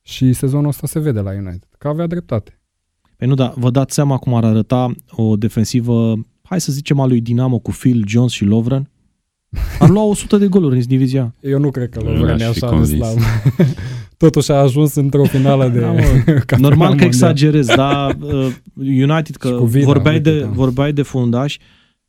și sezonul ăsta se vede la United, că avea dreptate. Păi nu, dar vă dați seama cum ar arăta o defensivă, hai să zicem, a lui Dinamo cu Phil Jones și Lovren? Ar lua 100 de goluri în divizia. Eu nu cred că Nu Lovren e aș fi așa de convins. slab. Totuși a ajuns într-o finală de Da, mă. campionat Normal că mondial. exagerez, dar uh, United, Și că cu Vida, vorbeai, uite, de, da. vorbeai de fundaș,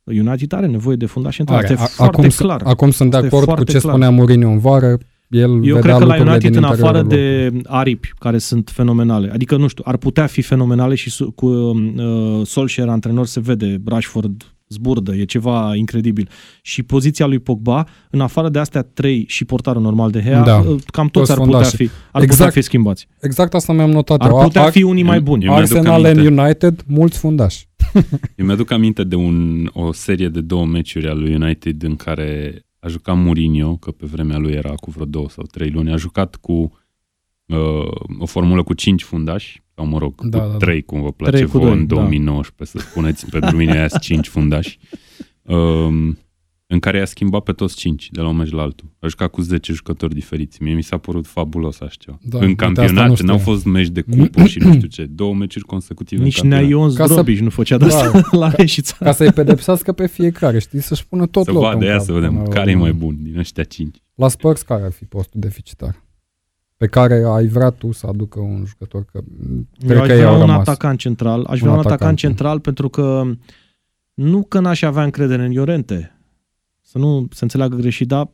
United are nevoie de fundaș central. Are. Asta e A- foarte acum, clar. Acum sunt de Asta e acord cu foarte ce clar. spunea Mourinho în vară. El Eu vedea cred că la lucrurile United, din în afară interiorul de aripi, care sunt fenomenale, adică, nu știu, ar putea fi fenomenale și su- cu uh, Solskjaer antrenor se vede, Rashford zburdă, e ceva incredibil. Și poziția lui Pogba, în afară de astea trei și portarul normal de Hea, Da. cam toți Toți ar putea, fundașii. fi, ar putea Exact. fi schimbați. Exact asta mi-am notat Ar eu. putea Ar- fi unii mai eu- buni. eu- mi-aduc Arsenal aminte. and United, mulți fundași. Eu mi-aduc aminte de un, o serie de două meciuri al lui United în care a jucat Mourinho, că pe vremea lui era cu vreo două sau trei luni, a jucat cu uh, o formulă cu cinci fundași, sau mă rog, Da, cu da, da. trei, cum vă place Trei cu vouă doi, în da. 2019, să spuneți pentru mine aia sunt cinci fundași, um, în care i-a schimbat pe toți cinci, de la un meci la altul. A jucat cu 10 jucători diferiți. Mie mi s-a părut fabulos așa ceva. Da, în uite, asta nu campionat, știam. n-au fost meci de cupă și nu știu ce, două meciuri consecutive Nici în campionat. Nea Ion Ca să- Zdrobici nu făcea de Da. asta la Reșița. Ca să-i pedepsească pe fiecare, știi? Să-și pună tot Să locul vadă în ea, cap să vedem până la care e urmă. mai bun din ăștia cinci. La Spurs care ar fi postul deficitar? Pe care ai vrea tu să aducă un jucător? Că Eu cred aș că ei vrea au un rămas. atacant central. Aș Un vrea un atacant, atacant. central pentru că nu că n-aș avea încredere în Iorente. Să nu se înțeleagă greșit, dar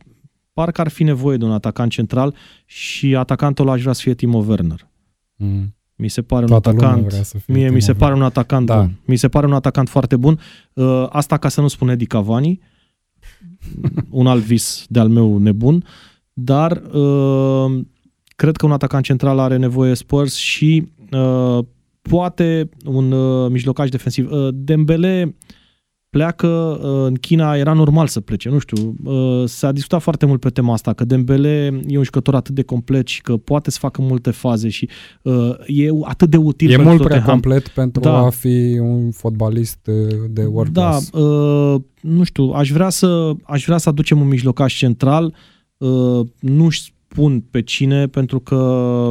parcă ar fi nevoie de un atacant central și atacantul ăla aș vrea să fie Timo Werner. Mm. Mi se pare un Toată lumea atacant vrea să fie Mie Timo mi se Werner. pare un atacant Da. da. bun. Mi se pare un atacant foarte bun. Uh, asta ca să nu spun Edi Cavani, un alt vis de-al meu nebun, dar uh, cred că un atacant central are nevoie Spurs și uh, poate un uh, mijlocaș defensiv. Uh, Dembele pleacă uh, în China, era normal să plece, nu știu, uh, s-a discutat foarte mult pe tema asta, că Dembele e un jucător atât de complet și că poate să facă multe faze și uh, e atât de util E pentru mult prea Tottenham. complet pentru Da. a fi un fotbalist uh, de world Da, class. uh, nu știu, aș vrea să aș vrea să aducem un mijlocaș central, uh, nu-și spun pe cine pentru că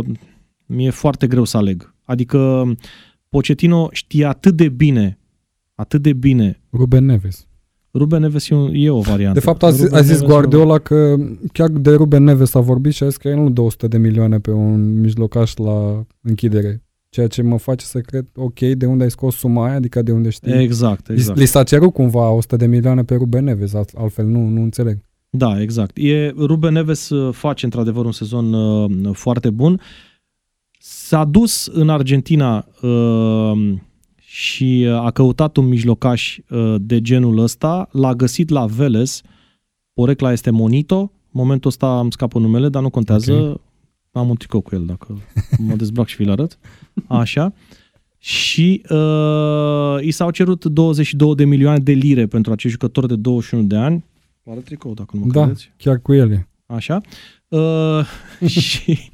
mi-e foarte greu să aleg. Adică Pochettino știe atât de bine, atât de bine. Ruben Neves. Ruben Neves e, un, e o variantă. De fapt, a, zi, Ruben a zis Neves e o- Guardiola că chiar de Ruben Neves a vorbit și a zis că el nu dă 100 de milioane pe un mijlocaș la închidere. Ceea ce mă face să cred, ok, de unde ai scos suma aia, adică de unde știi. Exact, Li- exact. Li s-a cerut cumva 100 de milioane pe Ruben Neves, alt- altfel nu, nu înțeleg. Da, exact. E, Ruben Neves uh, face într-adevăr un sezon uh, foarte bun. S-a dus în Argentina uh, și uh, a căutat un mijlocaș uh, de genul ăsta, l-a găsit la Vélez, porecla este Monito, în momentul ăsta îmi scapă numele, dar nu contează, Ok. am un tricou cu el dacă mă dezbrac și vi-l arăt, așa. Și uh, i s-au cerut 22 de milioane de lire pentru acest jucător de 21 de ani. Vă arăt tricou dacă nu mă Da, credeți. chiar cu ele. Așa. Uh, și,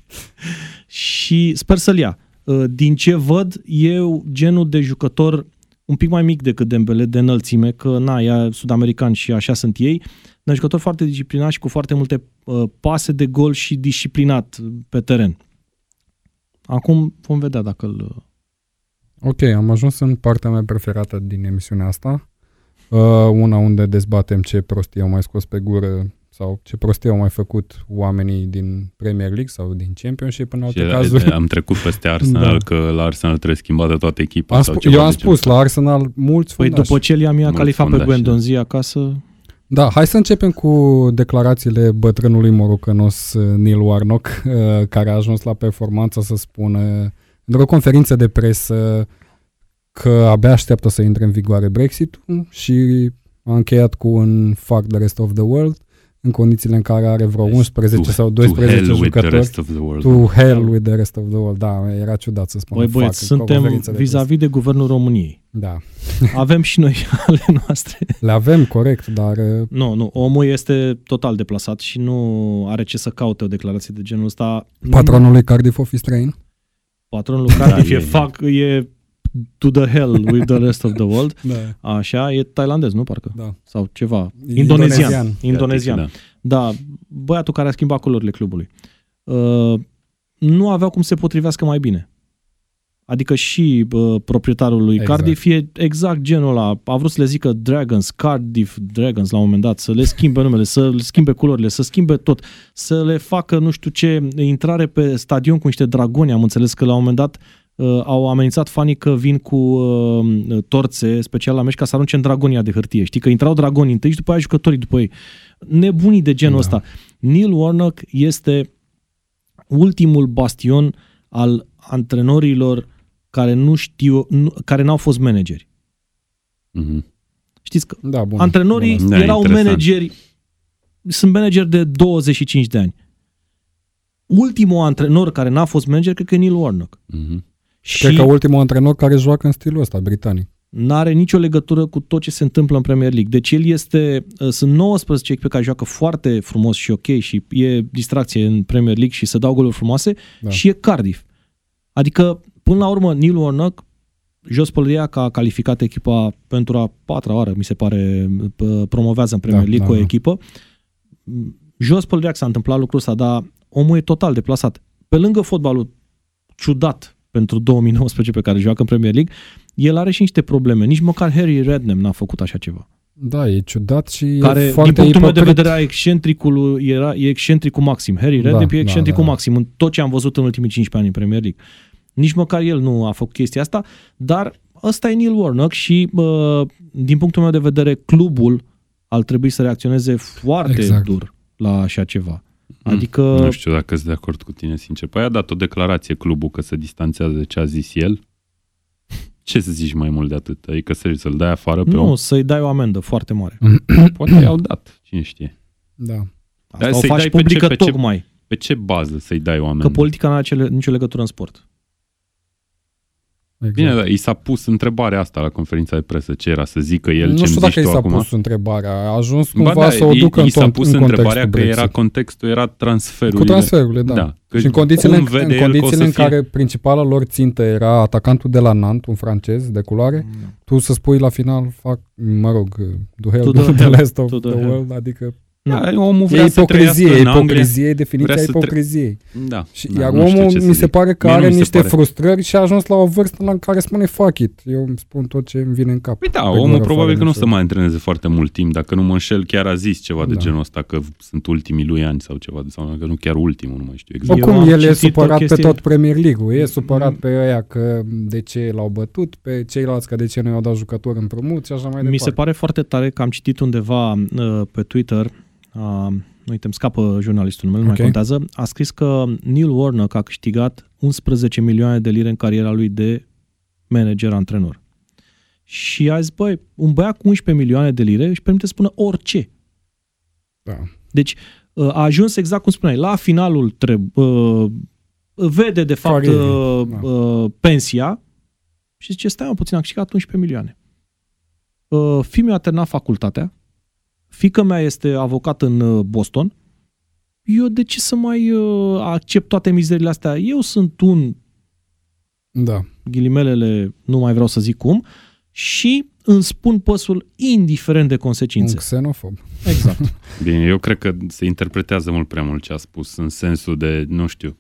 și sper să-l ia. Uh, din ce văd, eu genul de jucător un pic mai mic decât Dembele de înălțime, că na, e sud-american și așa sunt ei, dar jucător foarte disciplinat și cu foarte multe uh, pase de gol și disciplinat pe teren. Acum vom vedea dacă îl... Ok, am ajuns în partea mea preferată din emisiunea asta. Uh, una unde dezbatem ce prostii au mai scos pe gură sau ce prostii au mai făcut oamenii din Premier League sau din Championship în Și alte cazuri. am trecut peste Arsenal, Da. că la Arsenal trebuie schimbată toată echipa. Am sau spu- ceva eu am de genul spus, la Arsenal mulți Păi fundași. după ce Liam i-a Mulți califat pe fundași, Gwen da. Donzi acasă, Da, hai să începem cu declarațiile bătrânului morocănos uh, Neil Warnock, uh, care a ajuns la performanță să spună într-o conferință de presă că abia așteaptă să intre în vigoare Brexit-ul și a încheiat cu un fuck the rest of the world în condițiile în care are vreo 11 To- sau to 12 hell with the jucători. rest of the world. To hell with the rest of the world. Da, era ciudat să spună băi fuck băieți, într-o suntem conferință de presă. vis-a-vis de guvernul României. Da, Avem și noi ale noastre. le avem, corect, dar uh, Nu, nu, omul este total deplasat și nu are ce să caute o declarație de genul ăsta. patronul lui Cardiff Office Train Patronul lui Cardiff Da, e, e- fac, e to the hell with the rest of the world. da, Așa, e tailandez, nu parcă? da. Sau ceva. Indonezian. Indonezian. Indonezian. Da. Da, băiatul care a schimbat culorile clubului. Uh, nu aveau cum să se potrivească mai bine. Adică și uh, proprietarul lui Exact. Cardiff e exact genul ăla. A vrut să le zică Dragons, Cardiff Dragons la un moment dat, să le schimbe numele, să le schimbe culorile, să schimbe tot, să le facă nu știu ce, intrare pe stadion cu niște dragoni. Am înțeles că la un moment dat uh, au amenințat fanii că vin cu uh, torțe special la meci ca să arunce în dragonia de hârtie. Știi că intrau dragonii întâi și după aia jucătorii după ei. Nebunii de genul Da. ăsta. Neil Warnock este ultimul bastion al antrenorilor care nu știu, nu, care n-au fost manageri. Mhm. Știți că Da, bun. Antrenorii Bun, Da, erau interesant. manageri, sunt manageri de 25 de ani. Ultimul antrenor care n-a fost manager, cred că e Neil Warnock. Mhm. Și Cred că ultimul antrenor care joacă în stilul ăsta, britanic. n-are nicio legătură cu tot ce se întâmplă în Premier League. Deci el este, uh, sunt 19 echipe care joacă foarte frumos și ok și e distracție în Premier League și se dau goluri frumoase Da. și e Cardiff. Adică, până la urmă, Neil Warnock, jos pălăria că a calificat echipa pentru a patra oară, mi se pare, p- promovează în Premier Da, League da, cu o da. echipă. Jos pălăria că s-a întâmplat lucrul ăsta, dar omul e total deplasat. Pe lângă fotbalul ciudat pentru 2019 pe care joacă în Premier League, el are și niște probleme. Nici măcar Harry Redknapp n-a făcut așa ceva. Da, e ciudat și Care, e din foarte punctul meu de ipocrit. vedere, a excentricul era, e excentricul maxim. Harry Da, Redknapp e da, excentricul da. maxim în tot ce am văzut în ultimii 15 ani în Premier League. Nici măcar el nu a făcut chestia asta, dar ăsta e Neil Warnock și uh, din punctul meu de vedere, clubul ar trebui să reacționeze foarte Exact. dur la așa ceva. Mm. Adică, Nu știu dacă sunt de acord cu tine, sincer. Păi a dat o declarație clubul că se distanțează de ce a zis el. Ce să zici mai mult de atât? Adică serios, să-l dai afară pe nu, om? să-i dai o amendă foarte mare. Poate i-au dat, cine știe. Da. Asta Dar o să-i faci dai pe publică ce- pe ce- tocmai. Pe ce bază să-i dai o amendă? Că politica nu are cele- nicio legătură în sport. Exact. Bine, dar i s-a pus întrebarea asta la conferința de presă. Ce era? Să zică el nu ce-mi știu zici dacă i tu s-a acum? pus întrebarea. A ajuns Ba cumva da, să o i- ducă i în, s-a ton- pus în contextul întrebarea că era Brexit. contextul, era transferul. Cu transferurile, da. da. Că și în condițiile, cum în, vede în, el că o condițiile să în fie- care principala lor țintă era atacantul de la Nant, un francez de culoare, tu să spui la final, fac, mă rog, do hell To to the the, hell, rest of to the, the hell. world, adică Da, omul e vrea să trăiască ipocrizie, în Anglia. ipocrizie, definiția vrea să tre- ipocriziei. Da. Și, da, iar nu știu omul ce să mi se zic. pare că Mie nu are mi se niște pare. frustrări și a ajuns la o vârstă la care spune fuck it, eu îmi spun tot ce îmi vine în cap. Păi da, Pe omul gură, probabil fără că nu o nicio- să mai antreneze foarte mult timp. Dacă nu mă înșel, chiar a zis ceva de Da. genul ăsta, că sunt ultimii lui ani sau ceva, sau că nu chiar ultimul, nu mai știu exact. Eu Oricum, am el e citit o supărat pe chestie- tot Premier League-ul. E supărat pe ăia că de ce l-au bătut, pe ceilalți că de ce nu i-au dat jucători împrumut și așa mai departe. Mi se pare foarte tare că am citit undeva uh, pe Twitter, uh, uite, îmi scapă jurnalistul numele, nu Ok. mai contează, a scris că Neil Warnock a câștigat 11 milioane de lire în cariera lui de manager-antrenor. Și a zis, băi, un băiat cu 11 milioane de lire își permite să spună orice. Da. Deci uh, a ajuns exact cum spuneai, la finalul treb- uh, vede de fapt Carierei, uh, da. uh, pensia și zice, stai mă puțin, am câștigat 11 milioane. Uh, Fiul meu a terminat facultatea, fica mea este avocat în uh, Boston, eu de ce să mai uh, accept toate mizerile astea? Eu sunt un, Da. ghilimelele, nu mai vreau să zic cum, și îmi spun păsul indiferent de Un consecințe. xenofob. Exact. Bine, eu cred că se interpretează mult prea mult ce a spus, în sensul de, nu știu,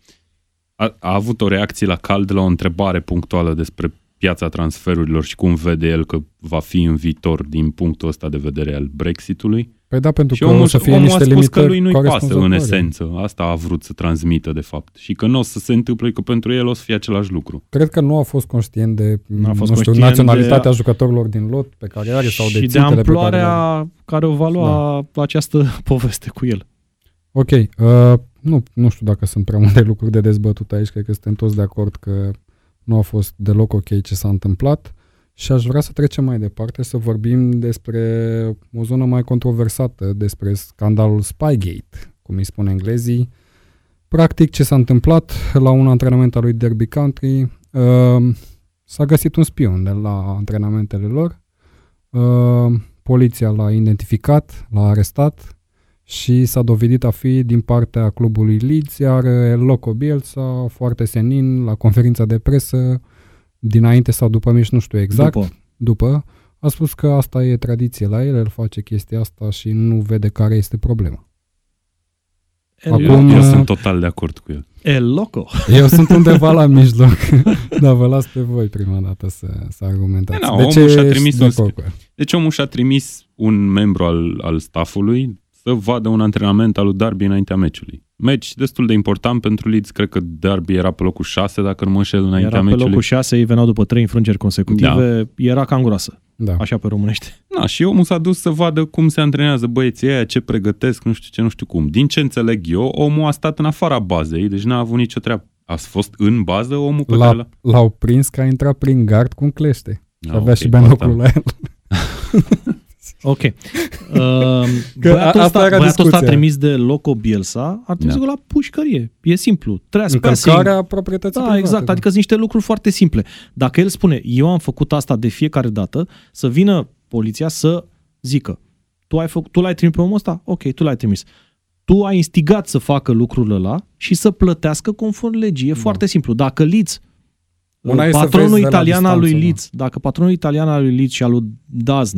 a, a avut o reacție la cald la o întrebare punctuală despre piața transferurilor și cum vede el că va fi în viitor din punctul ăsta de vedere al Brexitului. Păi da, pentru Și că o omul, să fie omul a niște spus că limitări lui nu-i pasă în corespunzătoare. esență. Asta a vrut să transmită de fapt. Și că nu o să se întâmple, că pentru el o să fie același lucru. Cred că nu a fost conștient de Nu a fost nu știu, conștient naționalitatea de- jucătorilor din lot pe care are sau de și de țintele pe care le are. amploarea care o va lua această poveste cu el. Ok, uh, nu, nu știu dacă sunt prea multe lucruri de dezbătut aici, cred că suntem toți de acord că nu a fost deloc ok ce s-a întâmplat și aș vrea să trecem mai departe să vorbim despre o zonă mai controversată, despre scandalul Spygate, cum îi spun englezii. Practic, ce s-a întâmplat la un antrenament al lui Derby Country, uh, s-a găsit un spion de la antrenamentele lor, uh, poliția l-a identificat, l-a arestat, și s-a dovedit a fi din partea clubului Leeds, iar El Loco Bielsa, foarte senin, la conferința de presă, dinainte sau după mici, nu știu exact, după. După. după, a spus că asta e tradiție la el, el face chestia asta și nu vede care este problema. El, Acum- Eu, eu uh, sunt total de acord cu el. El Loco. Eu sunt undeva la mijloc, dar vă las pe voi prima dată să, să argumentați. Da, de omul ce și-a trimis ești de un acord cu el? Deci omul și-a trimis un membru al, al staffului să vadă un antrenament al lui Darby înaintea meciului. Meci destul de important pentru Leeds, cred că Darby era pe locul 6, dacă nu mă înșel, înaintea Era pe meciului. locul 6, ei veneau după 3 înfrângeri consecutive, da. era cam groasă, Da. așa pe românește. Da, și omul s-a dus să vadă cum se antrenează băieții aia, ce pregătesc, nu știu ce, nu știu cum. Din ce înțeleg eu, omul a stat în afara bazei, deci n-a avut nicio treabă. A fost în bază omul pe care L-a, l-a... l-au prins că a intrat prin gard cu un clește. Și Ah, avea ok, și binocul asta- la el. Ok. Uh, Că băiatul a- asta ăsta, era băiatul ăsta discuția. trimis de Loco Bielsa ar trebui Da. să ducă la pușcărie. E simplu. Trespassing. Încălcarea proprietății Da, private. exact. Adică sunt niște lucruri foarte simple. Dacă el spune, eu am făcut asta de fiecare dată, să vină poliția să zică, tu, ai făcut, tu l-ai trimis pe omul ăsta? Ok, tu l-ai trimis. Tu ai instigat să facă lucrul ăla și să plătească conform legii. E Da. foarte simplu. Dacă Leeds, Una e să patronul vezi de la italian al lui distanță, da. Leeds, dacă patronul italian al lui Leeds și al lui Dazn,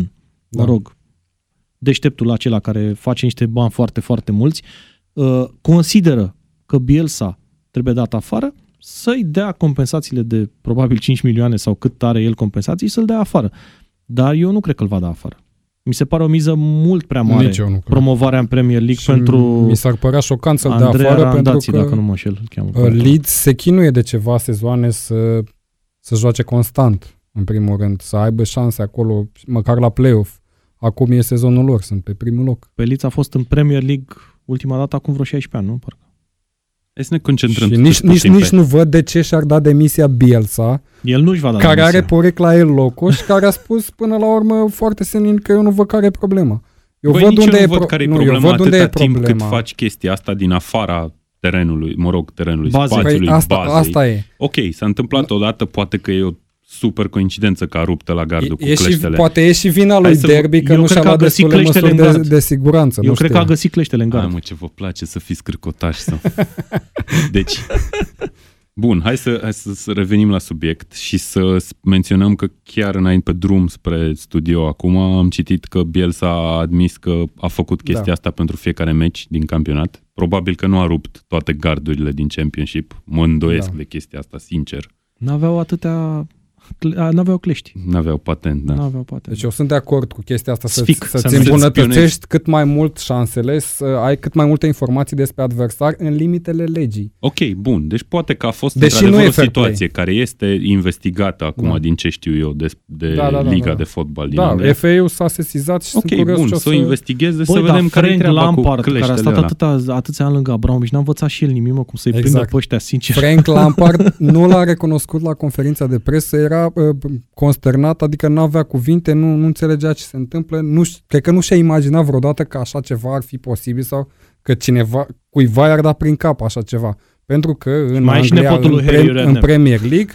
mă Da. rog, deșteptul acela care face niște bani foarte, foarte mulți, uh, consideră că Bielsa trebuie dat afară, să-i dea compensațiile de probabil 5 milioane sau cât are el compensații, să-l dea afară. Dar eu nu cred că îl va da afară. Mi se pare o miză mult prea mare Nici eu nu cred. promovarea în Premier League Și pentru mi s-ar părea șocant să-l dea Andrea afară Randazzi, pentru că dacă nu mă înșel, îl cheamă. uh, Leeds se chinuie de ceva sezoane să, să joace constant, în primul rând, să aibă șanse acolo, măcar la play-off. Acum e sezonul lor, sunt pe primul loc. Pe Leeds a fost în Premier League ultima dată acum vreo 16 ani, nu? Parcă. Hai să ne concentrăm și totuși nici, nici, puțin nici pe... nu văd de ce și-ar da demisia Bielsa, El nu-și va da care demisia. are porec la el locul și care a spus până la urmă foarte senin că eu nu văd care e problema. Eu Băi, văd nici unde eu e nu văd pro- care e nu, problema eu văd unde atâta e timp problema. cât faci chestia asta din afara terenului, mă rog, terenului, Bazei. spațiului, Păi asta, bazei. asta e. Ok, s-a întâmplat odată, poate că e o super coincidență că a ruptă la gardul cu E, e și, cleștele. poate e și vina Hai lui să- Derby că eu nu cred și-a că a luat găsit destule cleștele măsuri în de, gard. de siguranță. Eu nu cred știu. că a găsit cleștele în Hai gard. mă, ce vă place să fiți cârcotași. Să... deci, bun, hai să, hai să, să revenim la subiect și să s- menționăm că chiar înainte pe drum spre studio acum am citit că Bielsa a admis că a făcut chestia Da. asta pentru fiecare meci din campionat. Probabil că nu a rupt toate gardurile din Championship. Mă îndoiesc Da. de chestia asta, sincer. N-aveau atâtea... cle- a, N-aveau clești. N-aveau patent, da. N-aveau poate. Deci eu sunt de acord cu chestia asta, să, Sfic, să-ți să nu- îmbunătățești cât mai mult șansele, să ai cât mai multe informații despre adversar în limitele legii. Ok, bun. Deci poate că a fost Deși într-adevăr nu e o fair situație care este investigată acum Da. din ce știu eu de, de Da, da, da, Liga da. de Fotbal din Da, Anglia. FA-ul s-a sesizat și Ok, sunt curios bun, ce o să o să... investigheze, să Băi, vedem dar care e Frank treaba Lampard, cu care a cleștele stat alea. atâta, atâția ani lângă Abramovich, n-a învățat și el nimic, mă, cum să-i Exact. prindă pe ăștia, sincer. Frank Lampard nu l-a recunoscut la conferința de presă, era uh, consternat, adică nu avea cuvinte, nu, nu înțelegea ce se întâmplă, nu, ș- cred că nu și-a imaginat vreodată că așa ceva ar fi posibil sau că cineva, cuiva i-ar da prin cap așa ceva. Pentru că în Mai e și Anglia, nepotul în, lui Harry în Redknapp. Premier League,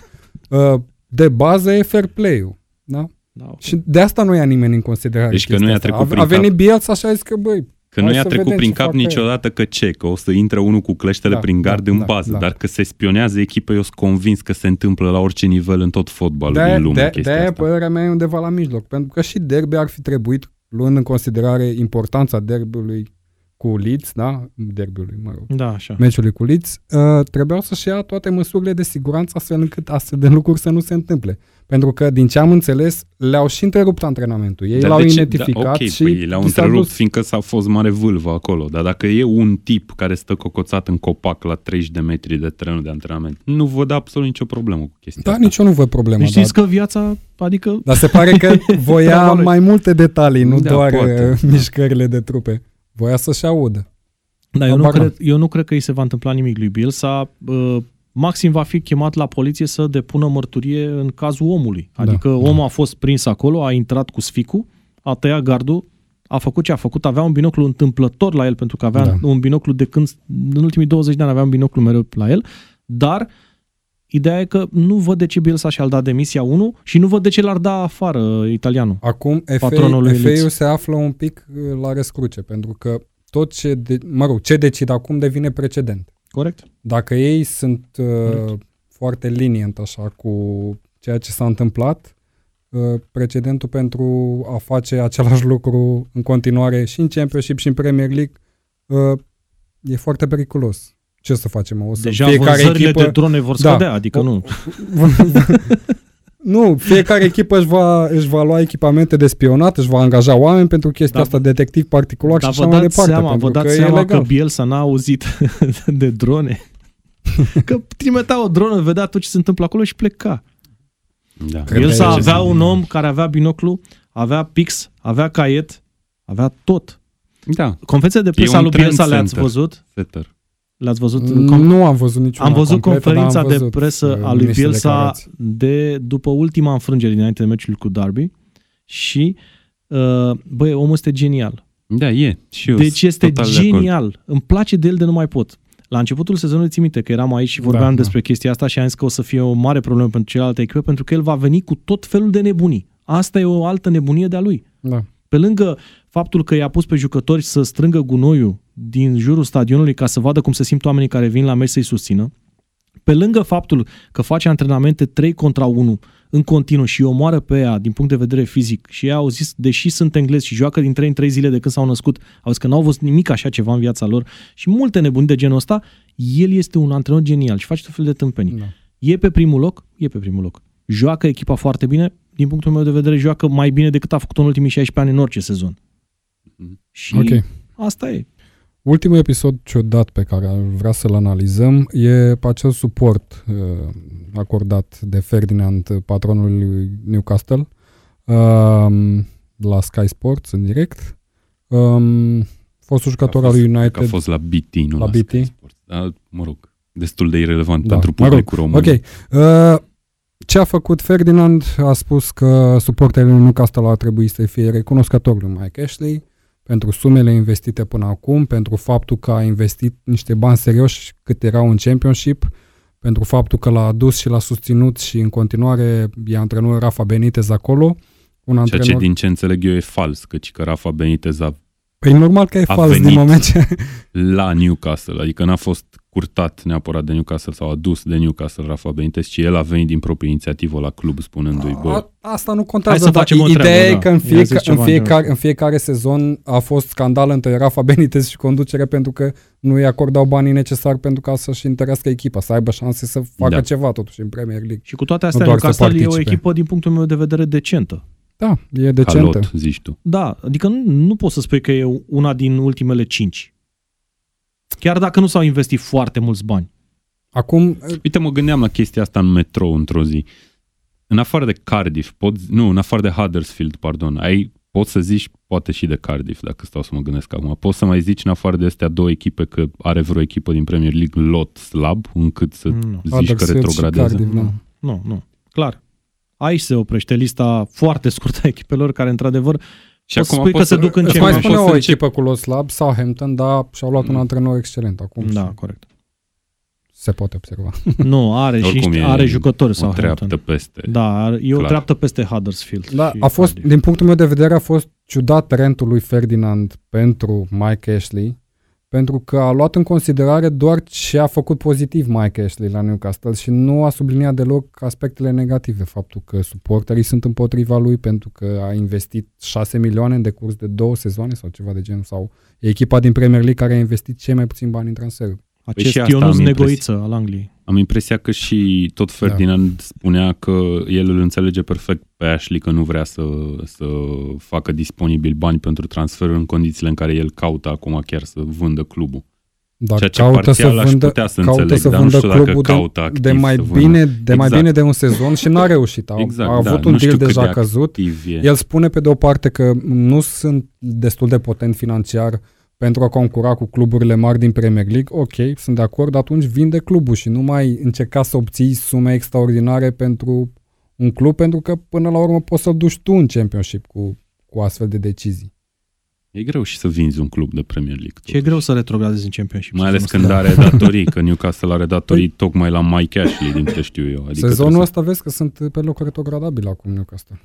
uh, de bază e fair play-ul. Da? Da, ok. Și de asta nu ia nimeni în considerare Deci că chestia nu i-a asta. trecut a, prin a venit cap. Bielsa și a zis că, băi, Că nu Hai i-a să trecut vedem prin ce cap fac ei. niciodată că ce, că o să intre unul cu cleștele Da, prin da, gard în da, bază, da. dar că se spionează echipa, eu sunt convins că se întâmplă la orice nivel în tot fotbalul de-aia, din lume de, chestia de-aia asta. părerea mea e undeva la mijloc, pentru că și derby ar fi trebuit, luând în considerare importanța derbiului cu Leeds, da? Derbiului, mă rog, Da, așa. meciului cu Leeds, uh, trebuiau să-și ia toate măsurile de siguranță astfel încât astfel de lucruri să nu se întâmple. Pentru că, din ce am înțeles, le-au și întrerupt antrenamentul. Ei Dar l-au de ce- identificat da, ok, și păi le-au i s-a întrerupt dus- fiindcă s-a fost mare vâlvă acolo, dar dacă e un tip care stă cocoțat în copac la 30 de metri de terenul de antrenament, nu văd absolut nicio problemă cu chestia Da, asta. nici eu nu văd problema. Deci dar, știți că viața, adică dar se pare că voia Treaba lui. mai multe detalii, nu Da, doar poate, uh, da. mișcările de trupe. Voia să-și audă. Da, eu nu, Habar n-am. cred, eu nu cred că îi se va întâmpla nimic lui Bielsa. Uh, maxim va fi chemat la poliție să depună mărturie în cazul omului. Da, Adică da. omul a fost prins acolo, a intrat cu sficul, a tăiat gardul, a făcut ce a făcut, avea un binoclu întâmplător la el, pentru că avea Da. un binoclu de când, în ultimii 20 de ani avea un binoclu mereu la el, dar ideea e că nu văd de ce Bielsa și-ar da demisia 1 și nu văd de ce l-ar da afară italianul. Acum Patronul lui FA, Leeds. FA-ul se află un pic uh, la răscruce, pentru că tot ce, de, mă rog, ce decid acum devine precedent. Corect? Dacă ei sunt uh, Corect. foarte linient așa cu ceea ce s-a întâmplat, uh, precedentul pentru a face același lucru în continuare și în Championship și în Premier League uh, e foarte periculos. Ce să facem? O să Deja fiecare vânzările echipă... de drone vor Da. scădea, adică O- nu. nu, fiecare echipă își va, își va lua echipamente de spionat, își va angaja oameni pentru chestia Da. asta, detectiv particular Dar și vă așa mai dați departe. seama, pentru vă dați că e seama legal. că Bielsa n-a auzit de drone? că trimitea o dronă, vedea tot ce se întâmplă acolo și pleca. Da. Cred Bielsa că e- avea un om care avea binoclu, avea pix, avea caiet, avea tot. da, Conferința de E presă a un lui Bielsa trend le-ați center. văzut? setter. Le-ați văzut? Mm, Com- nu am văzut niciuna am văzut completă, dar conferința am de văzut, presă uh, a lui niște Bielsa declarații. de după ultima înfrângere dinainte de meciul cu Derby și Uh, băi, omul este genial. Da, e. Și eu Deci sunt este total de acord. genial. Îmi place de el de nu mai pot. La începutul sezonului țin minte că eram aici și vorbeam Da, da, da. despre chestia asta și am zis că o să fie o mare problemă pentru celelalte echipe pentru că el va veni cu tot felul de nebunii. Asta e o altă nebunie de-a lui. Da. Pe lângă faptul că i-a pus pe jucători să strângă gunoiul din jurul stadionului ca să vadă cum se simt oamenii care vin la meci să-i susțină, pe lângă faptul că face antrenamente 3 contra 1 în continuu și îi omoară pe ea din punct de vedere fizic și ei au zis, deși sunt englezi și joacă din 3 în 3 zile de când s-au născut, au zis că n-au văzut nimic așa ceva în viața lor și multe nebuni de genul ăsta, el este un antrenor genial și face tot felul de tâmpenii. da. E pe primul loc? E pe primul loc. Joacă echipa foarte bine? Din punctul meu de vedere, joacă mai bine decât a făcut în ultimii 16 ani în orice sezon. Mhm. Și Ok. asta e. Ultimul episod ciudat pe care ar vrea să-l analizăm e pe acel suport uh, acordat de Ferdinand, patronul lui Newcastle, um, la Sky Sports în direct. Um, fostul jucător A al fost- lui cred United. Că a fost la BT, nu La la, BT? Sky Sports. Dar, mă rog, destul de irrelevant Da, pentru mă rog, publicul român. Ok. Uh, ce a făcut Ferdinand? A spus că suporterii lui Newcastle ar trebui să fie recunoscători lui Mike Ashley pentru sumele investite până acum, pentru faptul că a investit niște bani serioși cât erau în Championship, pentru faptul că l-a adus și l-a susținut și în continuare e antrenorul Rafa Benitez acolo. Un Ceea antrenor... ce din ce înțeleg eu e fals, căci că Rafa Benitez a Păi normal că e a fals din venit. moment ce... la Newcastle, adică n-a fost curtat neapărat de Newcastle sau adus de Newcastle Rafa Benitez, ci el a venit din proprie inițiativă la club spunându-i, bă, A, asta nu Hai contează, să dar facem o ideea treabă, e da. că în, I-a fieca, zis ceva în, în fiecare, genul în fiecare sezon a fost scandal între Rafa Benitez și conducere pentru că nu îi acordau banii necesari pentru ca să-și întărească echipa, să aibă șanse să facă Da. ceva totuși în Premier League. Și cu toate astea, doar să Newcastle e o participe. echipă din punctul meu de vedere decentă. Da, e decentă. calot, zici tu. Da, adică nu, nu poți să spui că e una din ultimele cinci. Chiar dacă nu s-au investit foarte mulți bani. Acum, Uite, mă gândeam la chestia asta în metrou într-o zi. În afară de Cardiff, pot, nu, în afară de Huddersfield, pardon, ai, poți să zici, poate și de Cardiff, dacă stau să mă gândesc acum. Poți să mai zici în afară de astea două echipe că are vreo echipă din Premier League lot slab, încât să Nu. zici că Huddersfield și retrogradează? Cardiff, da. Nu, nu, nu. Clar. Aici se oprește lista foarte scurtă a echipelor care, într-adevăr, Și Poți să spui că poți se duc în îți ce mai mai spune poți o să încep- echipă cu lot slab, Southampton, dar și-au luat un Mm. antrenor excelent acum. da, și corect. Se poate observa. Nu, are și Oricum niște, e are jucători sau o treaptă peste. Da, are- e o Clar. treaptă peste Huddersfield. Da, și a fost, Cardiff. din punctul meu de vedere, a fost ciudat rentul lui Ferdinand pentru Mike Ashley, pentru că a luat în considerare doar ce a făcut pozitiv Mike Ashley la Newcastle și nu a subliniat deloc aspectele negative, faptul că suporterii sunt împotriva lui pentru că a investit 6 milioane în decurs de două sezoane sau ceva de genul, sau e echipa din Premier League care a investit cei mai puțin bani în transferuri. Acest și asta Ionuț am Negoiță al Angliei. Am impresia că și tot Ferdinand da. spunea că el îl înțelege perfect pe Ashley că nu vrea să, să facă disponibil bani pentru transferuri în condițiile în care el caută acum chiar să vândă clubul. Dar Ceea ce caută să parțial aș vândă, putea să caută înțeleg, să dar nu vândă știu dacă clubul de, caută activ de, mai să vândă. bine, de mai Exact. bine de un sezon și n-a reușit. A, Exact, a da, avut nu un știu deal cât deja de căzut. activ e. El spune pe de o parte că nu sunt destul de potent financiar pentru a concura cu cluburile mari din Premier League. Ok, sunt de acord, atunci vinde clubul și nu mai încerca să obții sume extraordinare pentru un club, pentru că până la urmă poți să-l duci tu în Championship cu, cu astfel de decizii. E greu și să vinzi un club de Premier League. Ce e totuși. greu să retrogradezi în Championship. Mai ales sezonul când ăsta. are datorii, că Newcastle are datorii tocmai la Mike Ashley, din câte știu eu. Adică Adică Sezonul trebuie ăsta vezi că sunt pe locuri retrogradabile acum Newcastle.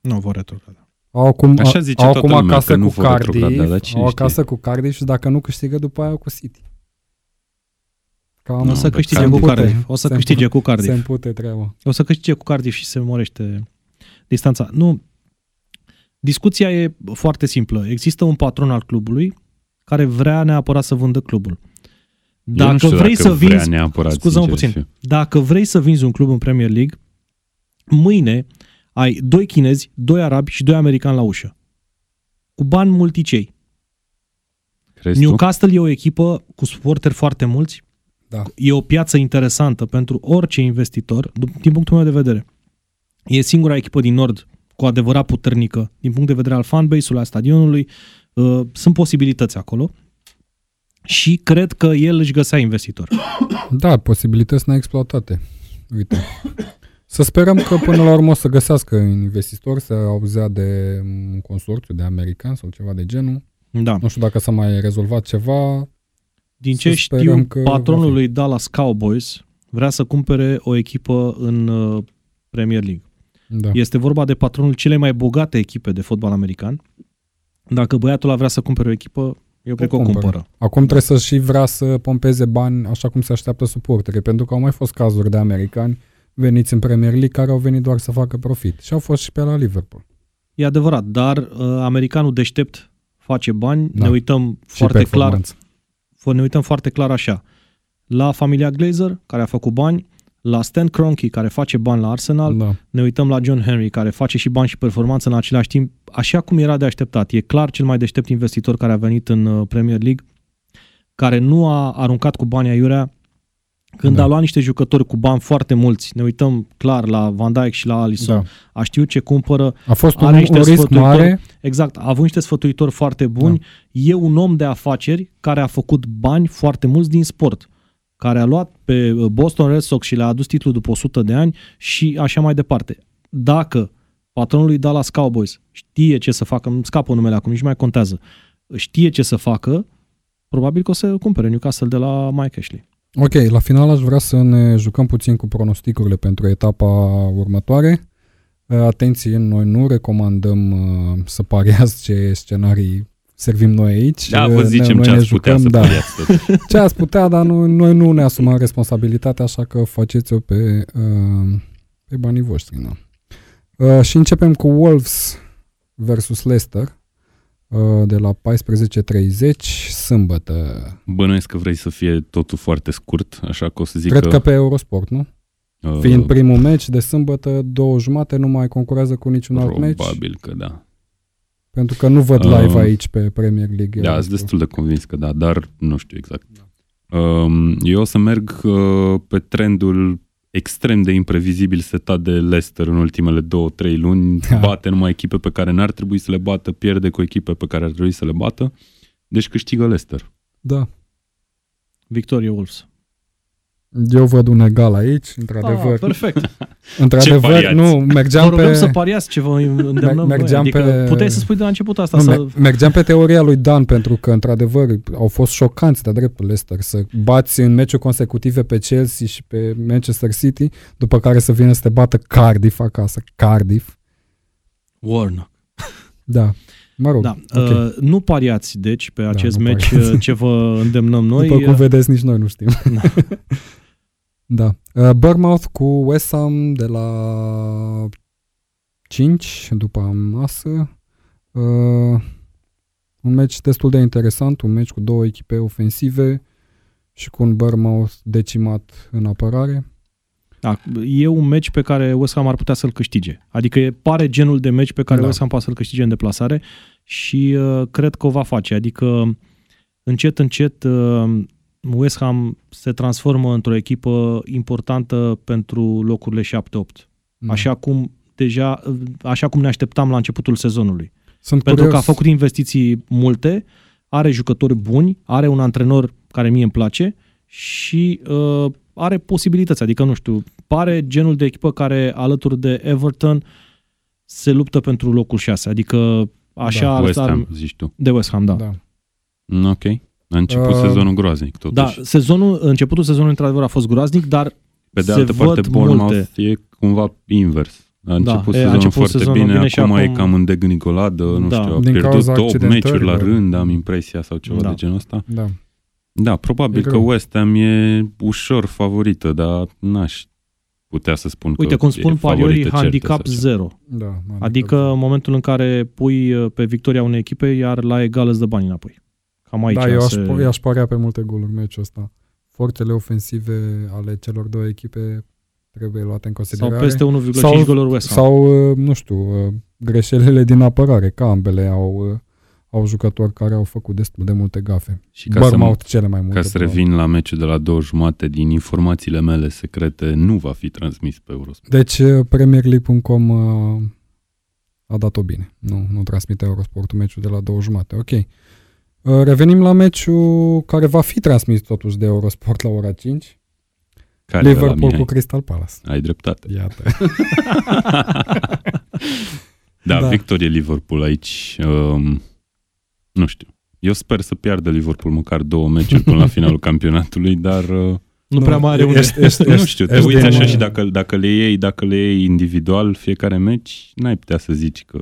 Nu vor retrograda. Au acum, Așa zice au toată acum lumea, acasă că nu cu vor retrograda, Cardiff, dar cine au știe? acasă cu Cardiff și dacă nu câștigă după aia cu City. Cam O să Nu, câștige se cu împute, Cardiff. O să se câștige cu Se Cardiff. împute treaba. O să câștige cu Cardiff și se morește distanța. Nu. Discuția e foarte simplă. Există un patron al clubului care vrea neapărat să vândă clubul. Eu nu Dacă știu vrei dacă să vrea vinzi neapărat, Scuză-mă sincer puțin. să fiu. Dacă vrei să vinzi un club în Premier League, mâine ai doi chinezi, doi arabi și doi americani la ușă. Cu bani multicei. Crezi tu? Newcastle e o echipă cu suporteri foarte mulți. Da. E o piață interesantă pentru orice investitor, din punctul meu de vedere. E singura echipă din Nord cu adevărat puternică din punct de vedere al fanbase-ului, al stadionului. Uh, Sunt posibilități acolo. Și cred că el își găsea investitor. Da, posibilități neexploatate. Uite. Să sperăm că până la urmă o să găsească investitori, să auzea de un consorțiu de american sau ceva de genul. Da. Nu știu dacă s-a mai rezolvat ceva. Din Să ce sperăm știu, că va patronul fi. lui Dallas Cowboys vrea să cumpere o echipă în uh, Premier League. Da. Este vorba de patronul celei mai bogate echipe de fotbal american. Dacă băiatul ăla vrea să cumpere o echipă, eu cred că o cumpără. cumpără. Acum trebuie să și vrea să pompeze bani așa cum se așteaptă suporterii, pentru că au mai fost cazuri de americani veniți în Premier League care au venit doar să facă profit. Și au fost și pe la Liverpool. E adevărat, dar uh, americanul deștept face bani, Da. ne uităm Și foarte clar, performanță. f- ne uităm foarte clar așa. La familia Glazer, care a făcut bani, la Stan Kroenke, care face bani la Arsenal, Da. ne uităm la John Henry, care face și bani și performanță în același timp, așa cum era de așteptat. E clar cel mai deștept investitor care a venit în uh, Premier League, care nu a aruncat cu banii aiurea, când Da. a luat niște jucători cu bani foarte mulți, ne uităm clar la Van Dijk și la Alisson, Da. a știut ce cumpără, A fost un, Are un niște risc sfătuitori. mare. Exact, a avut niște sfătuitori foarte buni. Da. E un om de afaceri care a făcut bani foarte mulți din sport, care a luat pe Boston Red Sox și le-a adus titlul după 100 de ani și așa mai departe. Dacă patronul lui Dallas Cowboys știe ce să facă, îmi scapă numele acum, nici nu mai contează, știe ce să facă, probabil că o să cumpere Newcastle de la Mike Ashley. Ok, la final aș vrea să ne jucăm puțin cu pronosticurile pentru etapa următoare. Uh, Atenție, noi nu recomandăm uh, să pariați ce scenarii servim noi aici. Da, Uh, vă ne- zicem noi ce ne ați putea jucăm, să da. pariați totuși. Ce ați putea, dar noi, noi nu ne asumăm responsabilitatea, așa că faceți-o pe, uh, pe banii voștri. Da. Uh, și începem cu Wolves versus Leicester uh, de la 14.30 sâmbătă. Bănuiesc că vrei să fie totul foarte scurt, așa că o să zic Cred că pe Eurosport, nu? uh, Fiind primul meci de sâmbătă, două jumate, nu mai concurează cu niciun alt meci. Probabil că da. Pentru că nu văd live Uh, aici pe Premier League. Da, Eurosport. sunt destul de convins că da, dar nu știu exact. Um, Eu o să merg uh, pe trendul extrem de imprevizibil setat de Leicester în ultimele două, trei luni. Da. Bate numai echipe pe care n-ar trebui să le bată, pierde cu echipe pe care ar trebui să le bată. Deci câștigă Leicester. Da. Victoria Wolves. Eu văd un egal aici, într-adevăr. Ah, perfect. într-adevăr, pariați? nu, Vă mergeam rugăm pe... să pariați ce vă îndemnăm noi. mergeam Adică pe- puteai să spui de la început asta. Nu, să... me- mergeam pe teoria lui Dan pentru că, într-adevăr, au fost șocanți de dreptul Leicester să bați în meciuri consecutive pe Chelsea și pe Manchester City, după care să vină să te bată Cardiff acasă. Cardiff. Warnock. Da. Mă rog. Da. ok. Uh, nu pariați, deci, pe acest nu meci pariați. uh, ce vă îndemnăm noi. După cum Uh, vedeți, nici noi nu știm. da. Uh, Bournemouth cu West Ham de la 5 după masă. Uh, un meci destul de interesant, un meci cu două echipe ofensive și cu un Bournemouth decimat în apărare. Da, e un meci pe care West Ham ar putea să-l câștige. Adică e- pare genul de meci pe care Da. da. West Ham poate să-l câștige în deplasare și uh, cred că o va face. Adică încet, încet uh, West Ham se transformă într-o echipă importantă pentru locurile 7-8. Da. Așa cum deja, uh, așa cum ne așteptam la începutul sezonului. Sunt Pentru curios. că a făcut investiții multe, are jucători buni, are un antrenor care mie îmi place și uh, are posibilități. Adică, nu știu, pare genul de echipă care, alături de Everton, se luptă pentru locul 6. Adică, așa Da, ar West ar- Ham, zici tu. De West Ham, da. Da. Mm, Ok. A început Uh, sezonul groaznic, Da, totuși. sezonul, începutul sezonului, într-adevăr, a fost groaznic, dar Pe de se altă parte, văd Bournemouth multe. e cumva invers. A început e, a sezonul început foarte sezonul bine, bine și acum, e acum- cam în degnicoladă, nu Da. știu, a Din pierdut cauza 8 meciuri la accidentărilor. rând, am impresia, sau ceva Da. de genul ăsta. Da. Da, probabil E că greu. West Ham e ușor favorită, dar n-aș putea să spun uite, că cum e spun favorită paliorii, certă handicap sau ceva. 0. Da, Adică în momentul în care pui uh, pe victoria unei echipe, iar la egal îți dă bani înapoi. Cam aici da, eu aș, se... eu aș parea pe multe goluri meciul ăsta. Forțele ofensive ale celor două echipe trebuie luate în sau considerare. peste 1,5 Sau- goluri West Ham. Sau, uh, nu știu, uh, greșelile din apărare, că ambele au, uh, au jucători care au făcut destul de multe gafe. Și ca să, Bournemouth cele mai multe. ca să probabil. revin la meciul de la două jumate, din informațiile mele secrete, nu va fi transmis pe Eurosport. Deci uh, PremierLeague.com uh, a dat-o bine. Nu, nu transmite Eurosportul meciul de la două jumate. Ok. Uh, Revenim la meciul care va fi transmis totuși de Eurosport la ora 5. Care era la Liverpool Mihai? cu Crystal Palace. Ai dreptate. Iată. Da, Da. victorie Liverpool aici. Um, nu știu. Eu sper să piardă Liverpool măcar două meciuri până la finalul campionatului, dar uh, Nu, prea mai are unde. Ești, ești, nu ești, știu, te ești uiți din, așa uh, și dacă, dacă le iei, dacă le iei individual fiecare meci, n-ai putea să zici că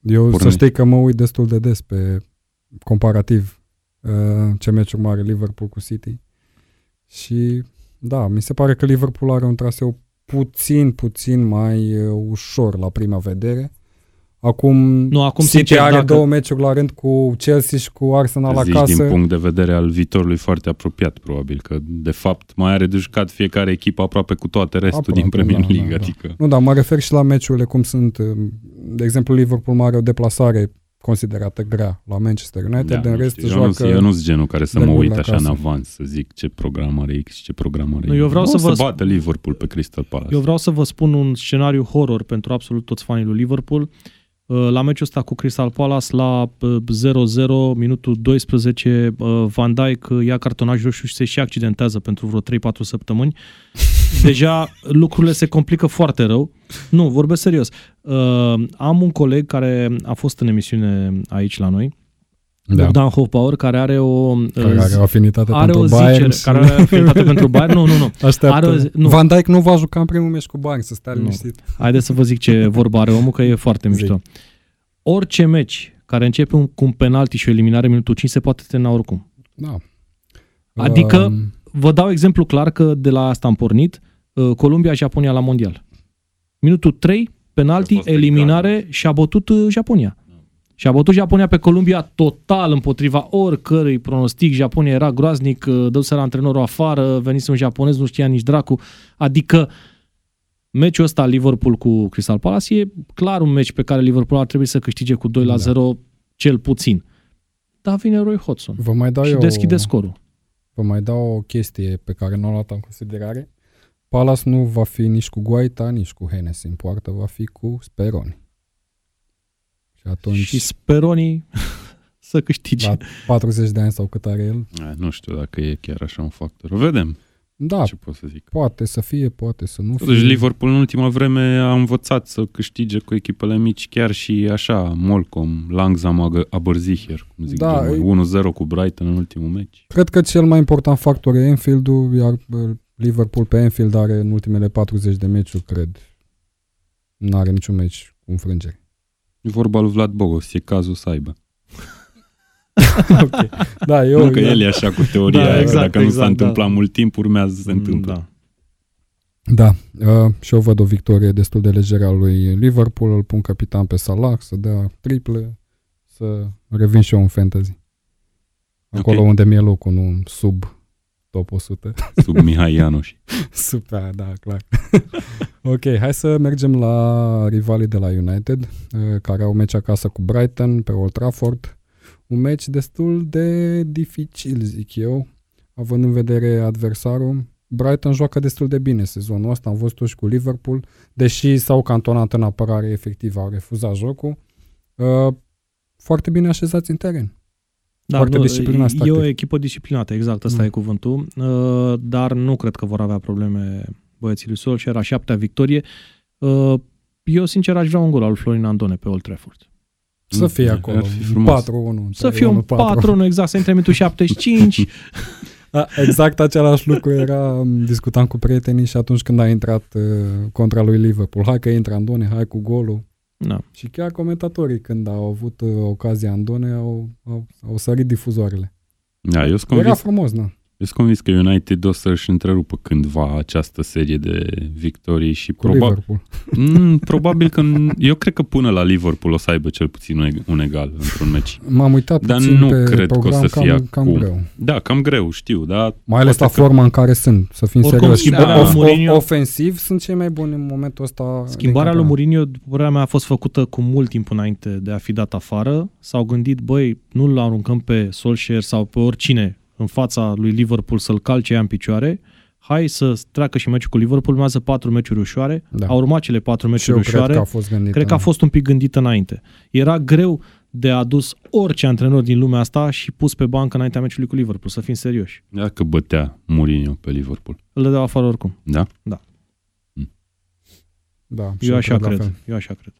Eu să pornești. știi că mă uit destul de des pe comparativ uh, ce meciuri mai are Liverpool cu City și da, mi se pare că Liverpool are un traseu puțin, puțin mai uh, ușor la prima vedere. Acum, Nu, acum, City sincer, are dacă- două meciuri la rând cu Chelsea și cu Arsenal la zici casă. din punct de vedere al viitorului foarte apropiat, probabil, că de fapt mai are de jucat fiecare echipă aproape cu toate restul Aproape, din Premier da, da, League, da. adică... Nu, dar mă refer și la meciurile cum sunt. uh, De exemplu, Liverpool mai are o deplasare considerată grea la Manchester United, Da, în nu rest știu, eu, nu, joacă... eu nu sunt genul care să de mă mult uit la așa casă. în avans să zic ce program are X și ce program are Nu, Y. eu vreau Nu să o vă să sp- bată Liverpool pe Crystal Palace. Eu vreau să vă spun un scenariu horror pentru absolut toți fanii lui Liverpool. Uh, La meciul ăsta cu Crystal Palace, la uh, 0-0, minutul 12, uh, Van Dijk uh, ia cartonaj roșu și se și accidentează pentru vreo 3-4 săptămâni. Deja lucrurile se complică foarte rău. Nu, vorbesc serios. Uh, Am un coleg care a fost în emisiune aici la noi, da, Bogdan Hofbauer, care are o... uh, care are o afinitate are pentru o Bayern zicere, și- care are afinitate pentru Bayern. Nu, nu, nu. Așteaptă. Are o zi- nu. Van Dijk nu va juca în primul meci cu Bayern, să stai Nu. liniștit. Haideți să vă zic ce vorba are omul, că e foarte Zi. mișto. Orice meci care începe un- cu un penalti și o eliminare în minutul 5 se poate termina oricum. Da. Adică- Um, Vă dau exemplu clar că de la asta am pornit. uh, Columbia-Japonia la mondial. Minutul 3, penalti, A fost eliminare și a bătut uh, Japonia. Și a bătut Japonia pe Columbia total împotriva oricărui pronostic. Japonia era groaznic, uh, dăuse la antrenorul afară, venise un japonez, nu știa nici dracu. Adică meciul ăsta Liverpool cu Crystal Palace e clar un meci pe care Liverpool ar trebui să câștige cu 2 la Da. 0 cel puțin. Dar vine Roy Hodgson Vă mai dau și eu, deschide scorul. Vă mai dau o chestie pe care nu o luat în considerare. Palace nu va fi nici cu Guaita, nici cu Hennessy în poartă, va fi cu Speroni. Și atunci, Și Speroni să câștige. la 40 de ani sau cât are el, Eh, Nu știu dacă e chiar așa un factor. Vedem da, ce pot să zic. poate să fie, poate să nu Totuși, fie. Liverpool în ultima vreme a învățat să câștige cu echipele mici, chiar și așa, Molcom, Langzam, Agă- Aberzicher, cum zic Da, da, e- 1-0 cu Brighton în ultimul meci. Cred că cel mai important factor e Anfield-ul, iar uh, Liverpool pe Anfield are în ultimele 40 de meciuri, cred. Nu are niciun meci cu înfrângere. E vorba lui Vlad Bogos, e cazul să aibă. ok. Da, eu, Eu, nu că eu, el e așa cu teoria, Da, aia, că exact, dacă nu exact, s-a întâmplat da. mult timp, urmează să se întâmple. Da. Da, uh, și eu văd o victorie destul de lejeră a lui Liverpool, îl pun capitan pe Salah, să dea triple, să revin și eu în fantasy. Acolo Ok. unde mi-e locul, nu sub top 100. Sub Mihai Ianoș. Super, da, clar. ok, hai să mergem la rivalii de la United, uh, care au meci acasă cu Brighton pe Old Trafford. Un meci destul de dificil, zic eu, având în vedere adversarul. Brighton joacă destul de bine sezonul ăsta, am văzut și cu Liverpool, deși s-au cantonat în apărare efectiv, au refuzat jocul. Uh, foarte bine așezați în teren. Da, Foarte nu, disciplinați E tactic. o echipă disciplinată, exact, ăsta Mm. e cuvântul. Uh, Dar nu cred că vor avea probleme băieții lui Solskjaer, a șaptea victorie. Uh, Eu, sincer, aș vrea un gol al lui Florin Andone pe Old Trafford. Să fie Ar acolo, fi un frumos. 4-1. Să fie un 4 exact, să intre în minutul 75. Da, exact același lucru era, m, discutam cu prietenii și atunci când a intrat uh, contra lui Liverpool, hai că intră Andone, hai cu golul. Da. Și chiar comentatorii când au avut uh, ocazia Andone au, au, au sărit difuzoarele. Da, eu sunt Era convins, frumos, da. Eu sunt convins că United o să-și întrerupă cândva această serie de victorii și Cu probabil, Liverpool. mm, probabil că, n- eu cred că până la Liverpool o să aibă cel puțin un, eg- un egal într-un meci. M-am uitat Dar puțin nu pe cred că o program, să fie cam, cam acum. greu. Da, cam greu, știu, dar Mai ales la Poate că- forma în care sunt, să fim Oricum, serioși. schimbarea lui Mourinho- ofensiv sunt cei mai buni în momentul ăsta. Schimbarea din lui campionat. Mourinho, după părerea mea, a fost făcută cu mult timp înainte de a fi dat afară. S-au gândit, băi, nu-l aruncăm pe Solskjaer sau pe oricine în fața lui Liverpool să-l calce ea în picioare. Hai să treacă și meciul cu Liverpool, urmează patru meciuri ușoare. Da. Au urmat cele patru Și eu meciuri cred ușoare. că a fost gândit. Cred că a fost un pic gândit înainte. Era greu de adus orice antrenor din lumea asta și pus pe bancă înaintea meciului cu Liverpool, să fim serioși. Dacă bătea Mourinho pe Liverpool. Îl dădeau afară oricum. Da? Da, și Eu așa la cred. fel. Eu așa cred.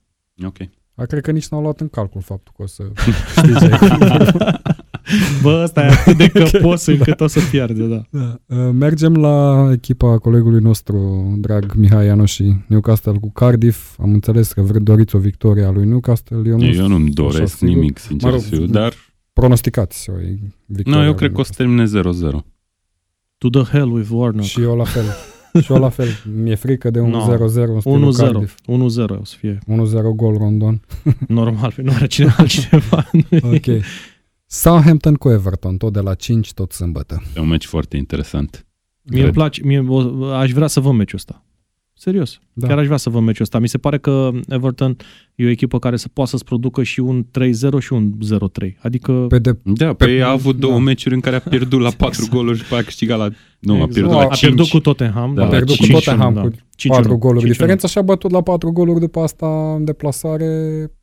Ok. A, cred că nici n-au luat în calcul faptul că o să știți ce Bă, ăsta e atât de căpos încât o să pierde, da. Da. Uh, Mergem la echipa colegului nostru, drag Mihai Ianoși, Newcastle cu Cardiff. Am înțeles că vre- doriți o victorie a lui Newcastle. Eu, nu Eu nu-mi doresc așa sigur. nimic, sincer Mă să rog, fiu, dar pronosticați o victorie. nu, eu a cred lui că o să termine 0-0. To the hell with Warnock. Și eu la fel. și eu la fel. Mi-e frică de un No. 0-0 în stilul 1-0. Cardiff. 1-0 o să fie 1-0 gol Rondon. normal, pe nu are cine altcineva. Ok. Southampton cu Everton, tot de la 5, tot sâmbătă. E un meci foarte interesant. Mie îmi Cred. place, mie, o, aș vrea să văd meciul ăsta. Serios. Da. Chiar aș vrea să văd meciul ăsta. Mi se pare că Everton e o echipă care să poată să-ți producă și un 3-0 și un 0-3. Adică Pe de, Da, Pe- pe a avut două da. meciuri în care a pierdut la 4 goluri și pe aia a câștigat la... Nu, a exact. pierdut Nu, la a a 5. pierdut cu Tottenham. Da, da, a pierdut cu 5-1, Tottenham da. cu 5-1, 4 goluri 5-1. diferență și a bătut la 4 goluri după asta în deplasare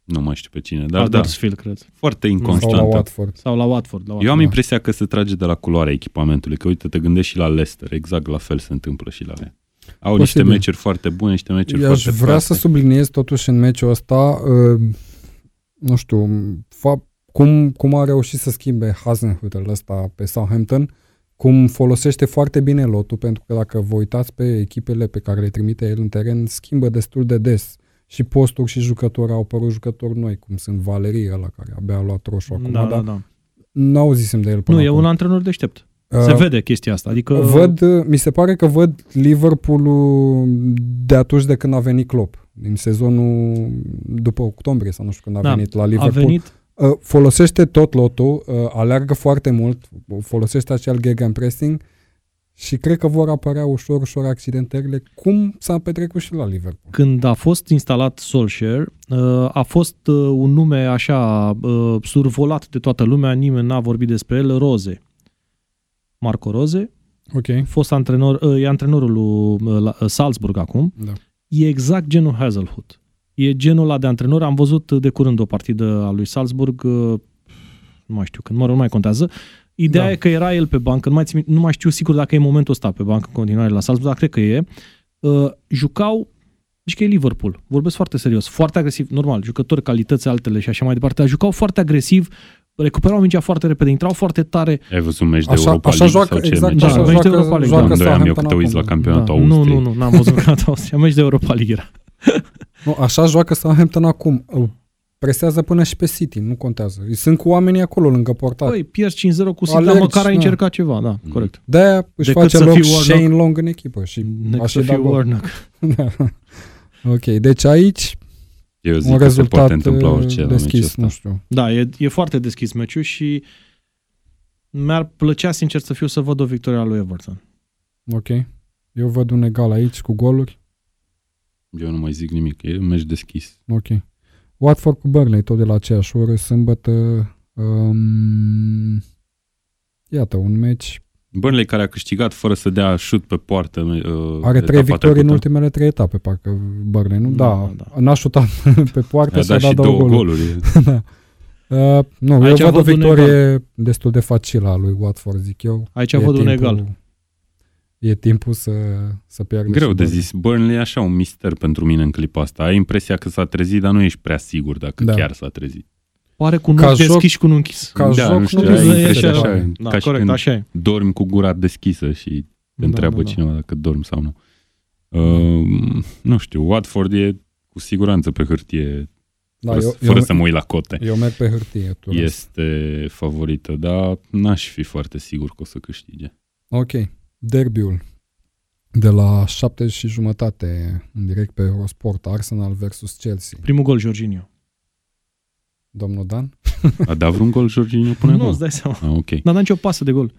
Nu mai știu pe cine, dar da, Huddersfield, cred. foarte sau la inconstantă. Watford. Sau la Watford. La Eu am Watford. Da. impresia că se trage de la culoarea echipamentului, că uite, te gândești și la Leicester, exact la fel se întâmplă și la ea. Au niște Posibil. meciuri foarte bune, niște meciuri Eu aș foarte vrea proaste. să subliniez totuși în meciul ăsta, uh, nu știu, fa- cum, cum a reușit să schimbe Hasenhüttl ăsta pe Southampton, cum folosește foarte bine lotul, pentru că dacă vă uitați pe echipele pe care le trimite el în teren, schimbă destul de des. Și posturi și jucători, au apărut jucători noi, cum sunt Valerii ăla care abia a luat roșu acum, Da, da, dar da. nu auzisem de el până Nu, e acum. un antrenor deștept. Se Uh, vede chestia asta. Adică Văd, mi se pare că văd Liverpool de atunci de când a venit Klopp, din sezonul după octombrie sau nu știu când a Da, venit la a Liverpool. venit Uh, Folosește tot lotul, uh, alergă foarte mult, folosește acel gegenpressing și cred că vor apărea ușor, ușor accidentările, cum s-a petrecut și la Liverpool. când a fost instalat Solskjaer, uh, a fost uh, un nume așa uh, survolat de toată lumea, nimeni n-a vorbit despre el, Roze. Marco Roze, Ok. fost antrenor, uh, e antrenorul lui uh, la- uh, Salzburg acum, Da. e exact genul Hazelhut. E genul ăla de antrenor. Am văzut de curând o partidă a lui Salzburg, uh, nu mai știu când, mă rog, nu mai contează. Ideea Da. e că era el pe bancă, nu mai, țin, nu mai știu sigur dacă e momentul ăsta pe bancă în continuare la Salzburg, dar cred că e. Uh, jucau, zici că e Liverpool, vorbesc foarte serios, foarte agresiv, normal, jucători, calități altele și așa mai departe, dar jucau foarte agresiv, recuperau mingea foarte repede, intrau foarte tare. Ai văzut meci de Așa- Europa așa League joacă, sau ce exact, meci așa era? joacă. joacă, Meci de Europa League, joacă da. Îndoiam eu că Southampton te uiți la acum. campionatul Da. Nu, Austriei. nu, nu, n-am văzut că Austria, meci de Europa League era. Nu, așa joacă Southampton acum. Uh, Presează până și pe City, nu contează. Sunt cu oamenii acolo lângă portar. Păi, pierzi 5-0 cu City, dar Alergi, măcar ai da. încercat ceva, da, Mm. corect. De-aia își Decât face să loc fii Warnock. Shane Long în echipă. Și Decât așa să da fii gol. Warnock. ok, deci aici Eu zic un că se rezultat poate întâmpla uh, orice la meciul deschis, ăsta. nu știu. Da, e, e foarte deschis meciul și mi-ar plăcea sincer să fiu să văd o victorie a lui Everton. Ok. Eu văd un egal aici cu goluri. Eu nu mai zic nimic, e un meci deschis. Ok. Watford cu Burnley, tot de la aceeași oră, sâmbătă. Um, iată, un meci. Burnley care a câștigat fără să dea șut pe poartă. Uh, Are trei etapa victorii în trecută. ultimele trei etape, parcă Burnley, nu? Da, Da, da. da. n-a șutat pe poartă A și a dat dat și două două goluri. goluri. da. Uh, nu, Aici eu văd o văd un victorie destul de facilă a lui Watford, zic eu. Aici văd un egal. E timpul să, să pierdă. Greu și de Burnley. zis. Burnley e așa un mister pentru mine în clipa asta. Ai impresia că s-a trezit, dar nu ești prea sigur dacă Da. chiar s-a trezit. Pare cu un Ca ochi joc- deschis și cu un închis. Ca Da, joc nu știu, nu ai mi se impresia pare. așa, Da, ca și corect, când așa e. dormi cu gura deschisă și te întreabă da, da. cineva dacă dormi sau nu. Uh, nu știu, Watford e cu siguranță pe hârtie, Da, fără, eu, fără eu, să mă uit la cote. eu merg pe hârtie. tu Este favorită, dar n-aș fi foarte sigur că o să câștige. Ok. Derbiul de la 7 și jumătate în direct pe Eurosport, Arsenal versus Chelsea. Primul gol, Jorginho. Domnul Dan? A dat vreun gol Jorginho până nu, acum? îți dai seama. Ah, ok. N-a dat nicio pasă de gol.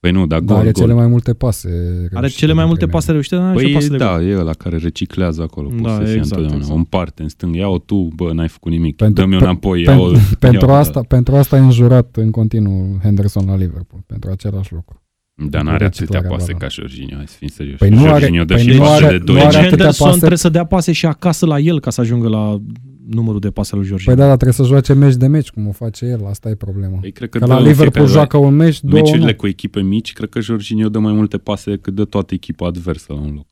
Păi nu, dar Da, gol, are gol. cele mai multe pase. Are reușite cele mai din multe Premier pase reușite, dar n-a nicio Păi pasă de da, gol. e ăla care reciclează acolo Da, posesia exact, întotdeauna. exact. O împarte în stâng, ia-o tu, bă, n-ai făcut nimic. Pentru- Dă-mi-o pe- înapoi, Pen- ia-o. pentru, ia-o, asta, pentru asta e înjurat în continuu Henderson la Liverpool, pentru același lucru. Dar n-are atâtea reciclarea pase balonului. ca Jorginho, hai să fim serioși. Păi nu are- Jorginho dă păi și nu pase are- de nu doi Deci are ani. atâtea Henderson pase- trebuie să dea pase și acasă la el ca să ajungă la numărul de pase al lui Jorginho. Păi da, dar trebuie să joace meci de meci, cum o face el, asta e problema. Păi, cred că, Că dă la în Liverpool fiecare- joacă un meci, două Meciurile nu. cu echipe mici, cred că Jorginho dă mai multe pase decât de toată echipa adversă la un loc.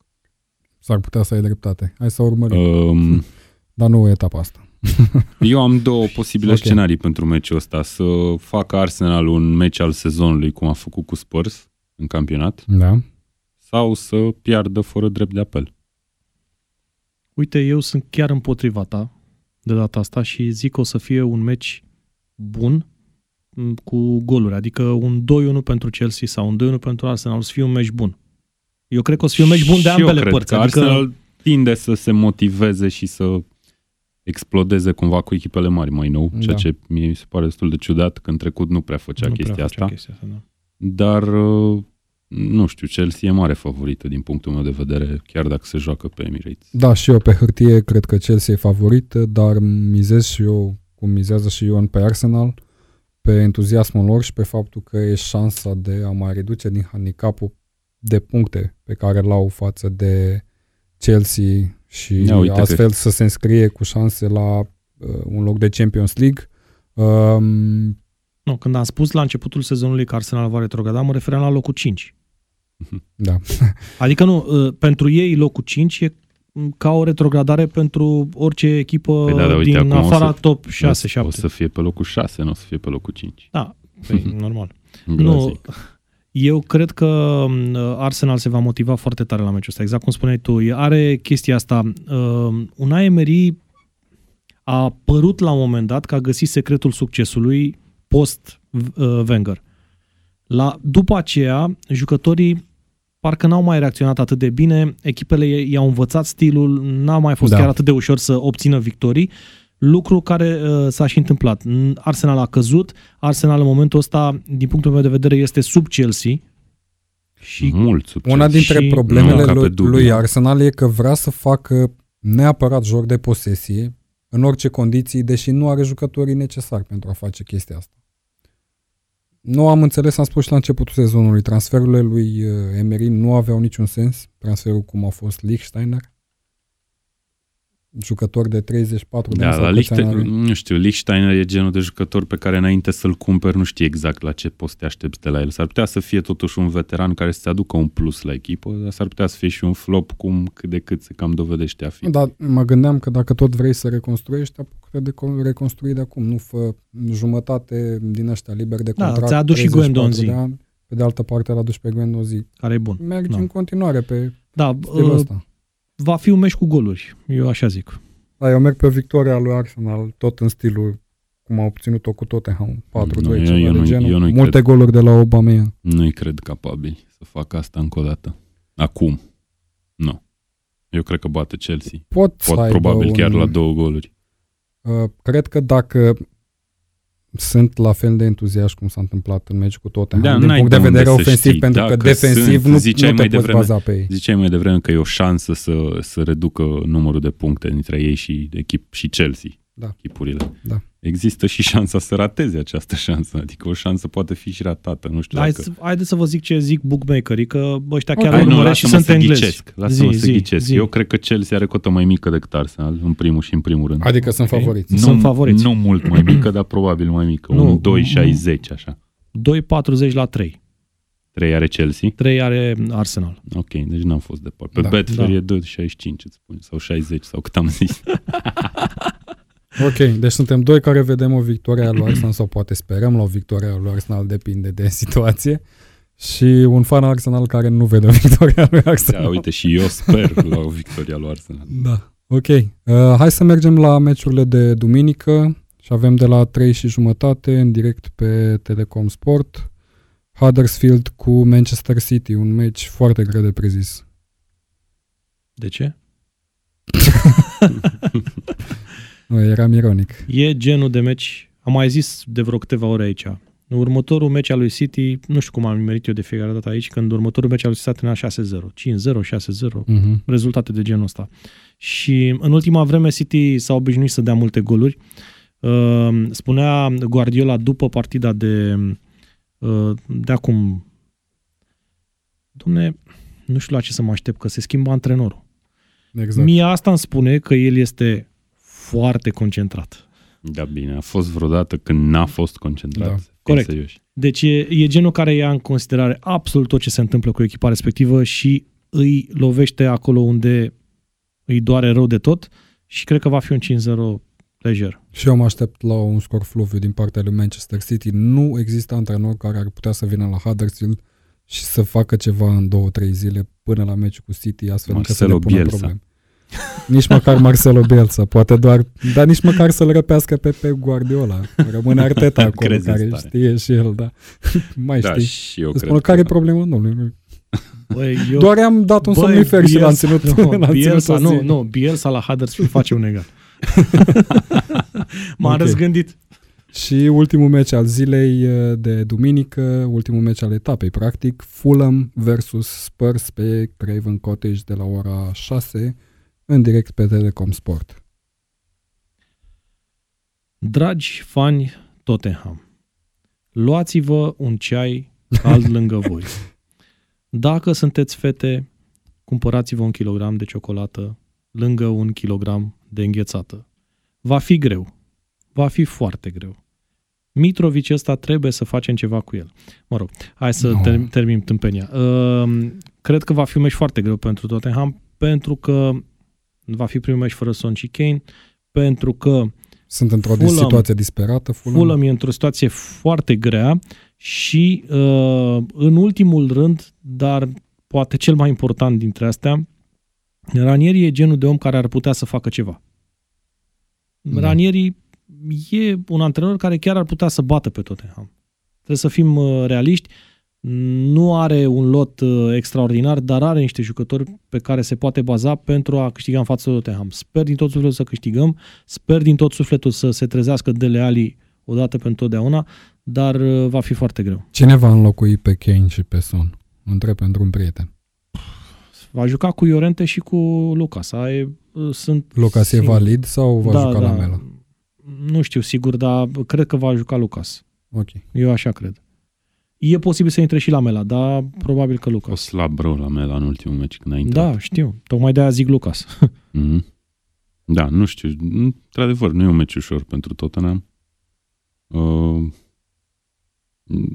S-ar putea să ai dreptate. Hai să urmărim. Um, Dar nu etapa asta. eu am două posibile Ok. scenarii pentru meciul ăsta. Să facă Arsenal un meci al sezonului, cum a făcut cu Spurs în campionat, Da. sau să piardă fără drept de apel. Uite, eu sunt chiar împotriva ta de data asta și zic că o să fie un meci bun m, cu goluri, adică un 2-1 pentru Chelsea sau un 2-1 pentru Arsenal, o să fie un meci bun. Eu cred că o să fie un meci bun de Și eu ambele cred părți. Că Adică, Arsenal tinde să se motiveze și să explodeze cumva cu echipele mari mai nou, ceea Da. ce mie mi se pare destul de ciudat, că în trecut nu prea făcea nu chestia prea asta. facea chestia asta da. Dar, uh, nu știu, Chelsea e mare favorită din punctul meu de vedere, chiar dacă se joacă pe Emirates. Da, și eu pe hârtie cred că Chelsea e favorit, dar mizez și eu, cum mizează și Ion pe Arsenal, pe entuziasmul lor și pe faptul că e șansa de a mai reduce din handicapul de puncte pe care l-au față de Chelsea și Ia uite că- astfel să se înscrie cu șanse la uh, un loc de Champions League. Um, Nu, când am spus la începutul sezonului că Arsenal va retrograda, mă refeream la locul 5. da. Adică nu, uh, pentru ei locul 5 e m, ca o retrogradare pentru orice echipă Păi da, dar uite, din acum o afara să- top O 6-7. să fie pe locul 6, nu o să fie pe locul 5. Da, păi, normal. Nu, Groaznic. eu cred că m, Arsenal se va motiva foarte tare la meciul ăsta, exact cum spuneai tu. E- Are chestia asta. Uh, Unai Emery a apărut la un moment dat că a găsit secretul succesului post-Wenger. La, după aceea, jucătorii parcă n-au mai reacționat atât de bine, echipele i- i-au învățat stilul, n-a mai fost Da. da. chiar atât de ușor să obțină victorii, lucru care uh, s-a și întâmplat. N- Arsenal a căzut, Arsenal în momentul ăsta, din punctul meu de vedere, este sub Chelsea și Mult sub Una Chelsea. dintre și- problemele Nu, ca pe lui, dubiu. lui Arsenal e că vrea să facă neapărat joc de posesie în orice condiții, deși nu are jucătorii necesari pentru a face chestia asta. Nu am înțeles, am spus și la începutul sezonului, transferurile lui uh, Emery nu aveau niciun sens, transferul cum a fost Lichtsteiner, jucător de 34 de Da, ani sau la câți ani Lichte, are. nu știu, Lichtsteiner e genul de jucător pe care înainte să-l cumperi nu știi exact la ce poți să te aștepți de la el. S-ar putea să fie totuși un veteran care să-ți aducă un plus la echipă, dar s-ar putea să fie și un flop cum cât de cât se cam dovedește a fi. Dar mă gândeam că dacă tot vrei să reconstruiești, apucă de con- reconstrui de acum, nu fă jumătate din ăștia liber de Da, contract. ți-a adus și 34 Guendouzi. de ani. Pe de altă parte, l-a dus pe Guendouzi. care e bun. Mergi Da. în continuare pe Da, stilul uh, ăsta. Va fi un meci cu goluri, eu așa zic. Da, eu merg pe victoria lui Arsenal, tot în stilul cum a obținut-o cu Tottenham, 4-2, Nu, eu- ceva eu de nu- genul. eu nu-i Multe cred. goluri de la Aubameyang. Nu-i cred capabili să facă asta încă o dată. Acum. Nu. Eu cred că bate Chelsea. Pot, să Pot aibă probabil un, chiar la două goluri. Uh, cred că dacă sunt la fel de entuziaști cum s-a întâmplat în meci cu Tottenham, Da, din n-ai punct de de unde vedere să ofensiv, știi. pentru că Dacă defensiv sunt, nu, ziceai nu te mai poți devreme. baza pe ei. Ziceai mai devreme că e o șansă să, să reducă numărul de puncte dintre ei și echip și Chelsea. Da. Echipurile. Da. Există și șansa să rateze această șansă. Adică o șansă poate fi și ratată. Nu știu Hai, dacă... să- haideți să vă zic ce zic bookmakerii, că ăștia Ok. chiar Hai, okay, nu, urmăresc și lasă-mă sunt să englezi. ghicesc. Lasă-mă Zi, să zi, ghicesc. zi. Eu cred că Chelsea are cotă mai mică decât Arsenal, în primul și în primul rând. Adică sunt Ok. favoriți. Nu. Sunt favoriți. Nu mult mai mică, dar probabil mai mică. Nu, Un 2,60 așa. 2,40 la 3. 3 are Chelsea. 3 are Arsenal. Ok, deci n-am fost departe. Pe Da, Betfair da. e 2,65 îți spun, sau 60 sau cât am zis. Ok, deci suntem doi care vedem o victorie a lui Arsenal sau poate sperăm la o victorie a lui Arsenal, depinde de situație. Și un fan al Arsenal care nu vede o victorie a lui Arsenal. Da, uite, și eu sper la o victorie a lui Arsenal. Da. Ok. Uh, hai să mergem la meciurile de duminică și avem de la 3 și jumătate în direct pe Telecom Sport. Huddersfield cu Manchester City, un meci foarte greu de prezis. De ce? Nu, eram ironic. E genul de meci, am mai zis de vreo câteva ore aici. Următorul meci al lui City, nu știu cum am merit eu de fiecare dată aici, când următorul meci al lui City termina 6-0, 5-0, 6-0, Uh-huh. rezultate de genul ăsta. Și în ultima vreme City s-a obișnuit să dea multe goluri. Uh, Spunea Guardiola după partida de, uh, de acum, domne, nu știu la ce să mă aștept, că se schimbă antrenorul. Exact. Mie asta îmi spune că el este foarte concentrat. Da, bine. A fost vreodată când n-a fost concentrat. Da. Fim Corect. serioși. Deci e, e genul care ia în considerare absolut tot ce se întâmplă cu echipa respectivă și îi lovește acolo unde îi doare rău de tot și cred că va fi un 5-0 lejer. Și eu mă aștept la un scor fluviu din partea lui Manchester City. Nu există antrenor care ar putea să vină la Huddersfield și să facă ceva în două, trei zile până la meciul cu City, astfel încât să le Marcelo pună Bielsa. probleme. Nici măcar Marcelo Bielsa, poate doar, dar nici măcar să-l răpească pe Pep Guardiola. Rămâne Arteta acolo, Crezi care asta. știe și el, da. Mai Da, știi. și eu Îți cred spun care e că... problema domnule. Băi, eu... Doar i-am dat un somnifer și l-am ținut, nu, l-am ținut Bielsa, o zi. nu, nu, Bielsa la Huddersfield face un egal. M-am Ok. răzgândit. Și ultimul meci al zilei uh, de duminică, ultimul meci al etapei, practic, Fulham versus Spurs pe Craven Cottage de la ora 6, în direct pe Telecom Sport. Dragi fani Tottenham, luați-vă un ceai cald lângă voi. Dacă sunteți fete, cumpărați-vă un kilogram de ciocolată lângă un kilogram de înghețată. Va fi greu. Va fi foarte greu. Mitrovic ăsta trebuie să facem ceva cu el. Mă rog, hai să No. ter- termin tâmpenia. Uh, cred că va fi un meci foarte greu pentru Tottenham, pentru că va fi primul meci fără Son și Kane, pentru că Sunt într-o Fulham- situație disperată. Fulham. Fulham e într-o situație foarte grea și uh, în ultimul rând, dar poate cel mai important dintre astea, Ranieri e genul de om care ar putea să facă ceva. Da. Ranieri e un antrenor care chiar ar putea să bată pe Tottenham. Trebuie să fim uh, realiști. Nu are un lot uh, extraordinar, dar are niște jucători pe care se poate baza pentru a câștiga în fața Tottenham. Sper din tot sufletul să câștigăm, sper din tot sufletul să se trezească Dele Ali odată pentru totdeauna, dar uh, va fi foarte greu. Cine va înlocui pe Kane și pe Son? Întreb pentru un prieten. Va juca cu Iorente și cu Lucas. Ai, uh, sunt Lucas e sigur. valid sau va juca la Mela? Nu știu sigur, dar cred că va juca Lucas. Ok. Eu așa cred. E posibil să intre și la Mela, dar probabil că O Lucas. slab rău la Mela în ultimul meci când a intrat. Da, știu. Tocmai de-aia zic Lucas. Mhm. Da, nu știu. Într-adevăr, nu e un meci ușor pentru Tottenham. Uh,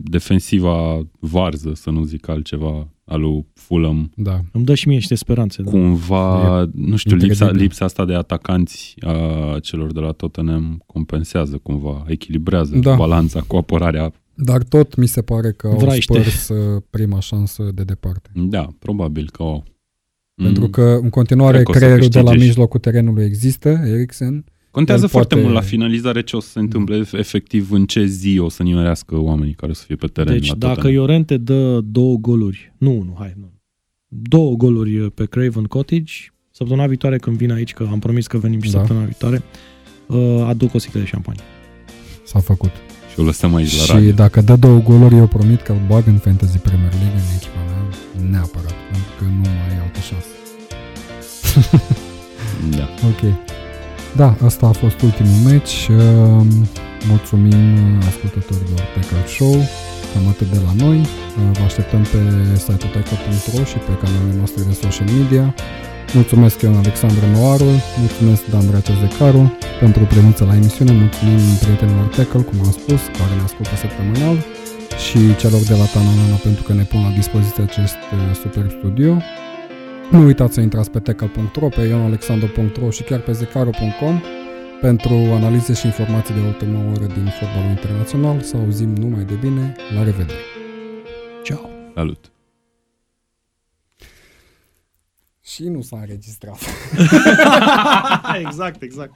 defensiva varză, să nu zic altceva, al lui Fulham, Da. Îmi dă și mie niște speranțe. Da. cumva, nu știu, lipsa, incredibil. lipsa asta de atacanți a celor de la Tottenham compensează cumva, echilibrează Da. balanța cu apărarea. Dar tot mi se pare că au Vraiște. spărs uh, prima șansă de departe. Da, probabil că o. Pentru că în continuare Cred că o să creierul de la câștige și- mijlocul terenului există, Eriksen. Contează el foarte poate- mult la finalizare ce o să se întâmple, efectiv în ce zi o să nimerească oamenii care o să fie pe teren Deci la dacă Tottenham. Iorente dă două goluri, nu, nu, hai, nu. Două goluri uh, pe Craven Cottage, săptămâna viitoare când vin aici, că am promis că venim și Da. săptămâna viitoare, uh, aduc o sticlă de șampanie. S-a făcut. Și o lăsăm aici la Și radio. dacă dă două goluri, eu promit că îl bag în Fantasy Premier League în echipa mea, neapărat, pentru că nu mai ai altă șansă. Da. Ok. Da, asta a fost ultimul meci. Um, Mulțumim uh, ascultătorilor Tackle Show. Cam atât de la noi. Uh, Vă așteptăm pe site-ul tackle.ro și pe canalele noastre de social media. Mulțumesc eu, Alexandru Noaru, mulțumesc Dan Dracea Zecaru pentru prezența la emisiune, mulțumim prietenilor Tackle, cum am spus, care ne ascultă săptămânal și celor de la Tananana pentru că ne pun la dispoziție acest uh, super studio. Nu uitați să intrați pe tackle.ro, pe ionalexandru.ro și chiar pe zecaru.com pentru analize și informații de ultimă oră din fotbalul internațional. Să auzim numai de bine. La revedere! Ciao! Salut! Și nu s-a înregistrat. exact, exact.